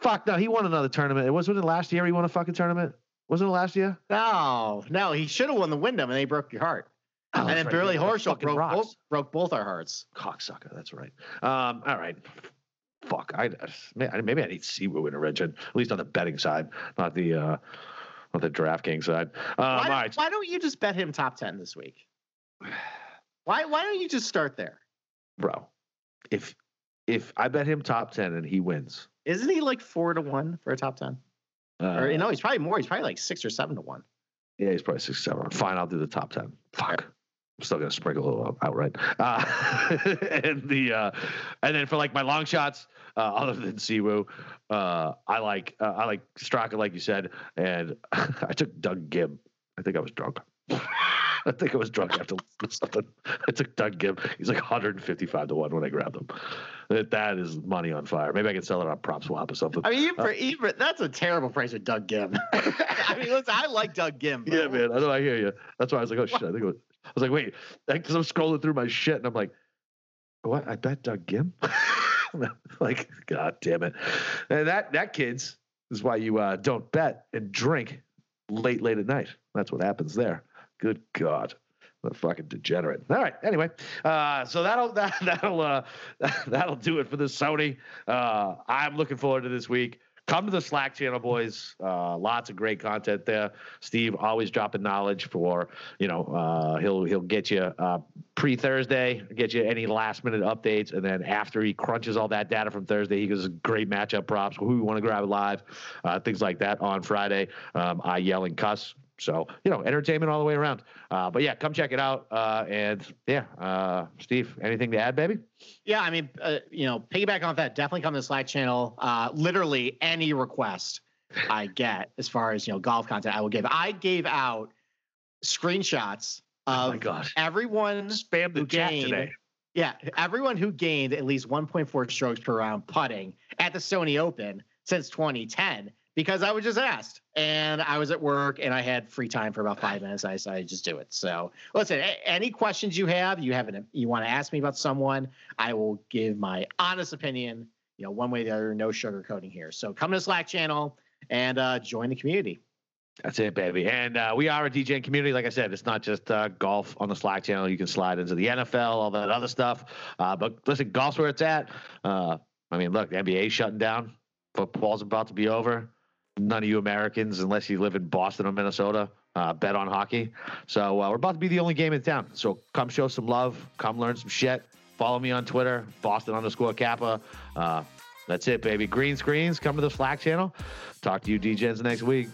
fuck, no, he won another tournament. It was, was it last year he won a fucking tournament? Wasn't it last year? No, no, he should have won the Wyndham and they broke your heart. Oh, and then right. Billy Horschel broke both, broke both our hearts. Cocksucker. That's right. Um, all right. Fuck. I maybe I need Si Woo in a region, at least on the betting side, not the uh, not the DraftKings side. Um, why, don't, why don't you just bet him top ten this week? Why why don't you just start there, bro? If if I bet him top ten and he wins, isn't he like four to one for a top ten? Uh, or you know, he's probably more. He's probably like six or seven to one. Yeah, he's probably six seven. Fine, I'll do the top ten. Fuck. I'm still gonna sprinkle a little outright. Uh, and the uh, and then for like my long shots, uh, other than Si Woo, uh, I like uh, I like Straka, like you said, and I took Doug Ghim. I think I was drunk. I think I was drunk after something. I took Doug Ghim. He's like 155 to one when I grabbed him. That that is money on fire. Maybe I can sell it on PropSwap or something. I mean, even, for, uh, even that's a terrible price for Doug Ghim. I mean, listen, I like Doug Ghim. Yeah, man. I know. I hear you. That's why I was like, oh shit. I think it was. I was like, wait, because I'm scrolling through my shit and I'm like, what? I bet Doug Ghim. like, god damn it. And that that kids is why you uh, don't bet and drink late late at night. That's what happens there. Good God. A fucking degenerate. All right. Anyway, uh, so that'll that, that'll uh, that'll do it for this Sony. Uh, I'm looking forward to this week come to the Slack channel, boys. Uh, lots of great content there. Steve always dropping knowledge for you know uh, he'll he'll get you uh, pre Thursday, get you any last minute updates, and then after he crunches all that data from Thursday, he gives great matchup props, who we want to grab live, uh, things like that on Friday. Um, I yell and cuss so you know, entertainment all the way around. Uh, but yeah, come check it out. Uh, and yeah, uh, Steve, anything to add, baby? Yeah, I mean, uh, you know, piggyback on that. Definitely come to the Slack channel. Uh, literally any request I get as far as you know golf content, I will give. I gave out screenshots of oh my God. everyone spam the chat gained, today. Yeah, everyone who gained at least 1.4 strokes per round putting at the Sony Open since 2010 because I was just asked and I was at work and I had free time for about five minutes. I decided just do it. So listen, any questions you have, you have an, you want to ask me about someone, I will give my honest opinion, you know, one way or the other, no sugarcoating here. So come to the Slack channel and uh, join the community. That's it, baby. And uh, we are a DJing community. Like I said, it's not just uh, golf on the Slack channel. You can slide into the NFL, all that other stuff. Uh, but listen, golf's where it's at. Uh, I mean, look, the NBA's shutting down. Football's about to be over none of you Americans, unless you live in Boston or Minnesota, uh, bet on hockey. So uh, we're about to be the only game in town. So come show some love. Come learn some shit. Follow me on Twitter, Boston underscore Capper. Uh, that's it, baby. Green screens. Come to the Slack channel. Talk to you, DJs, next week.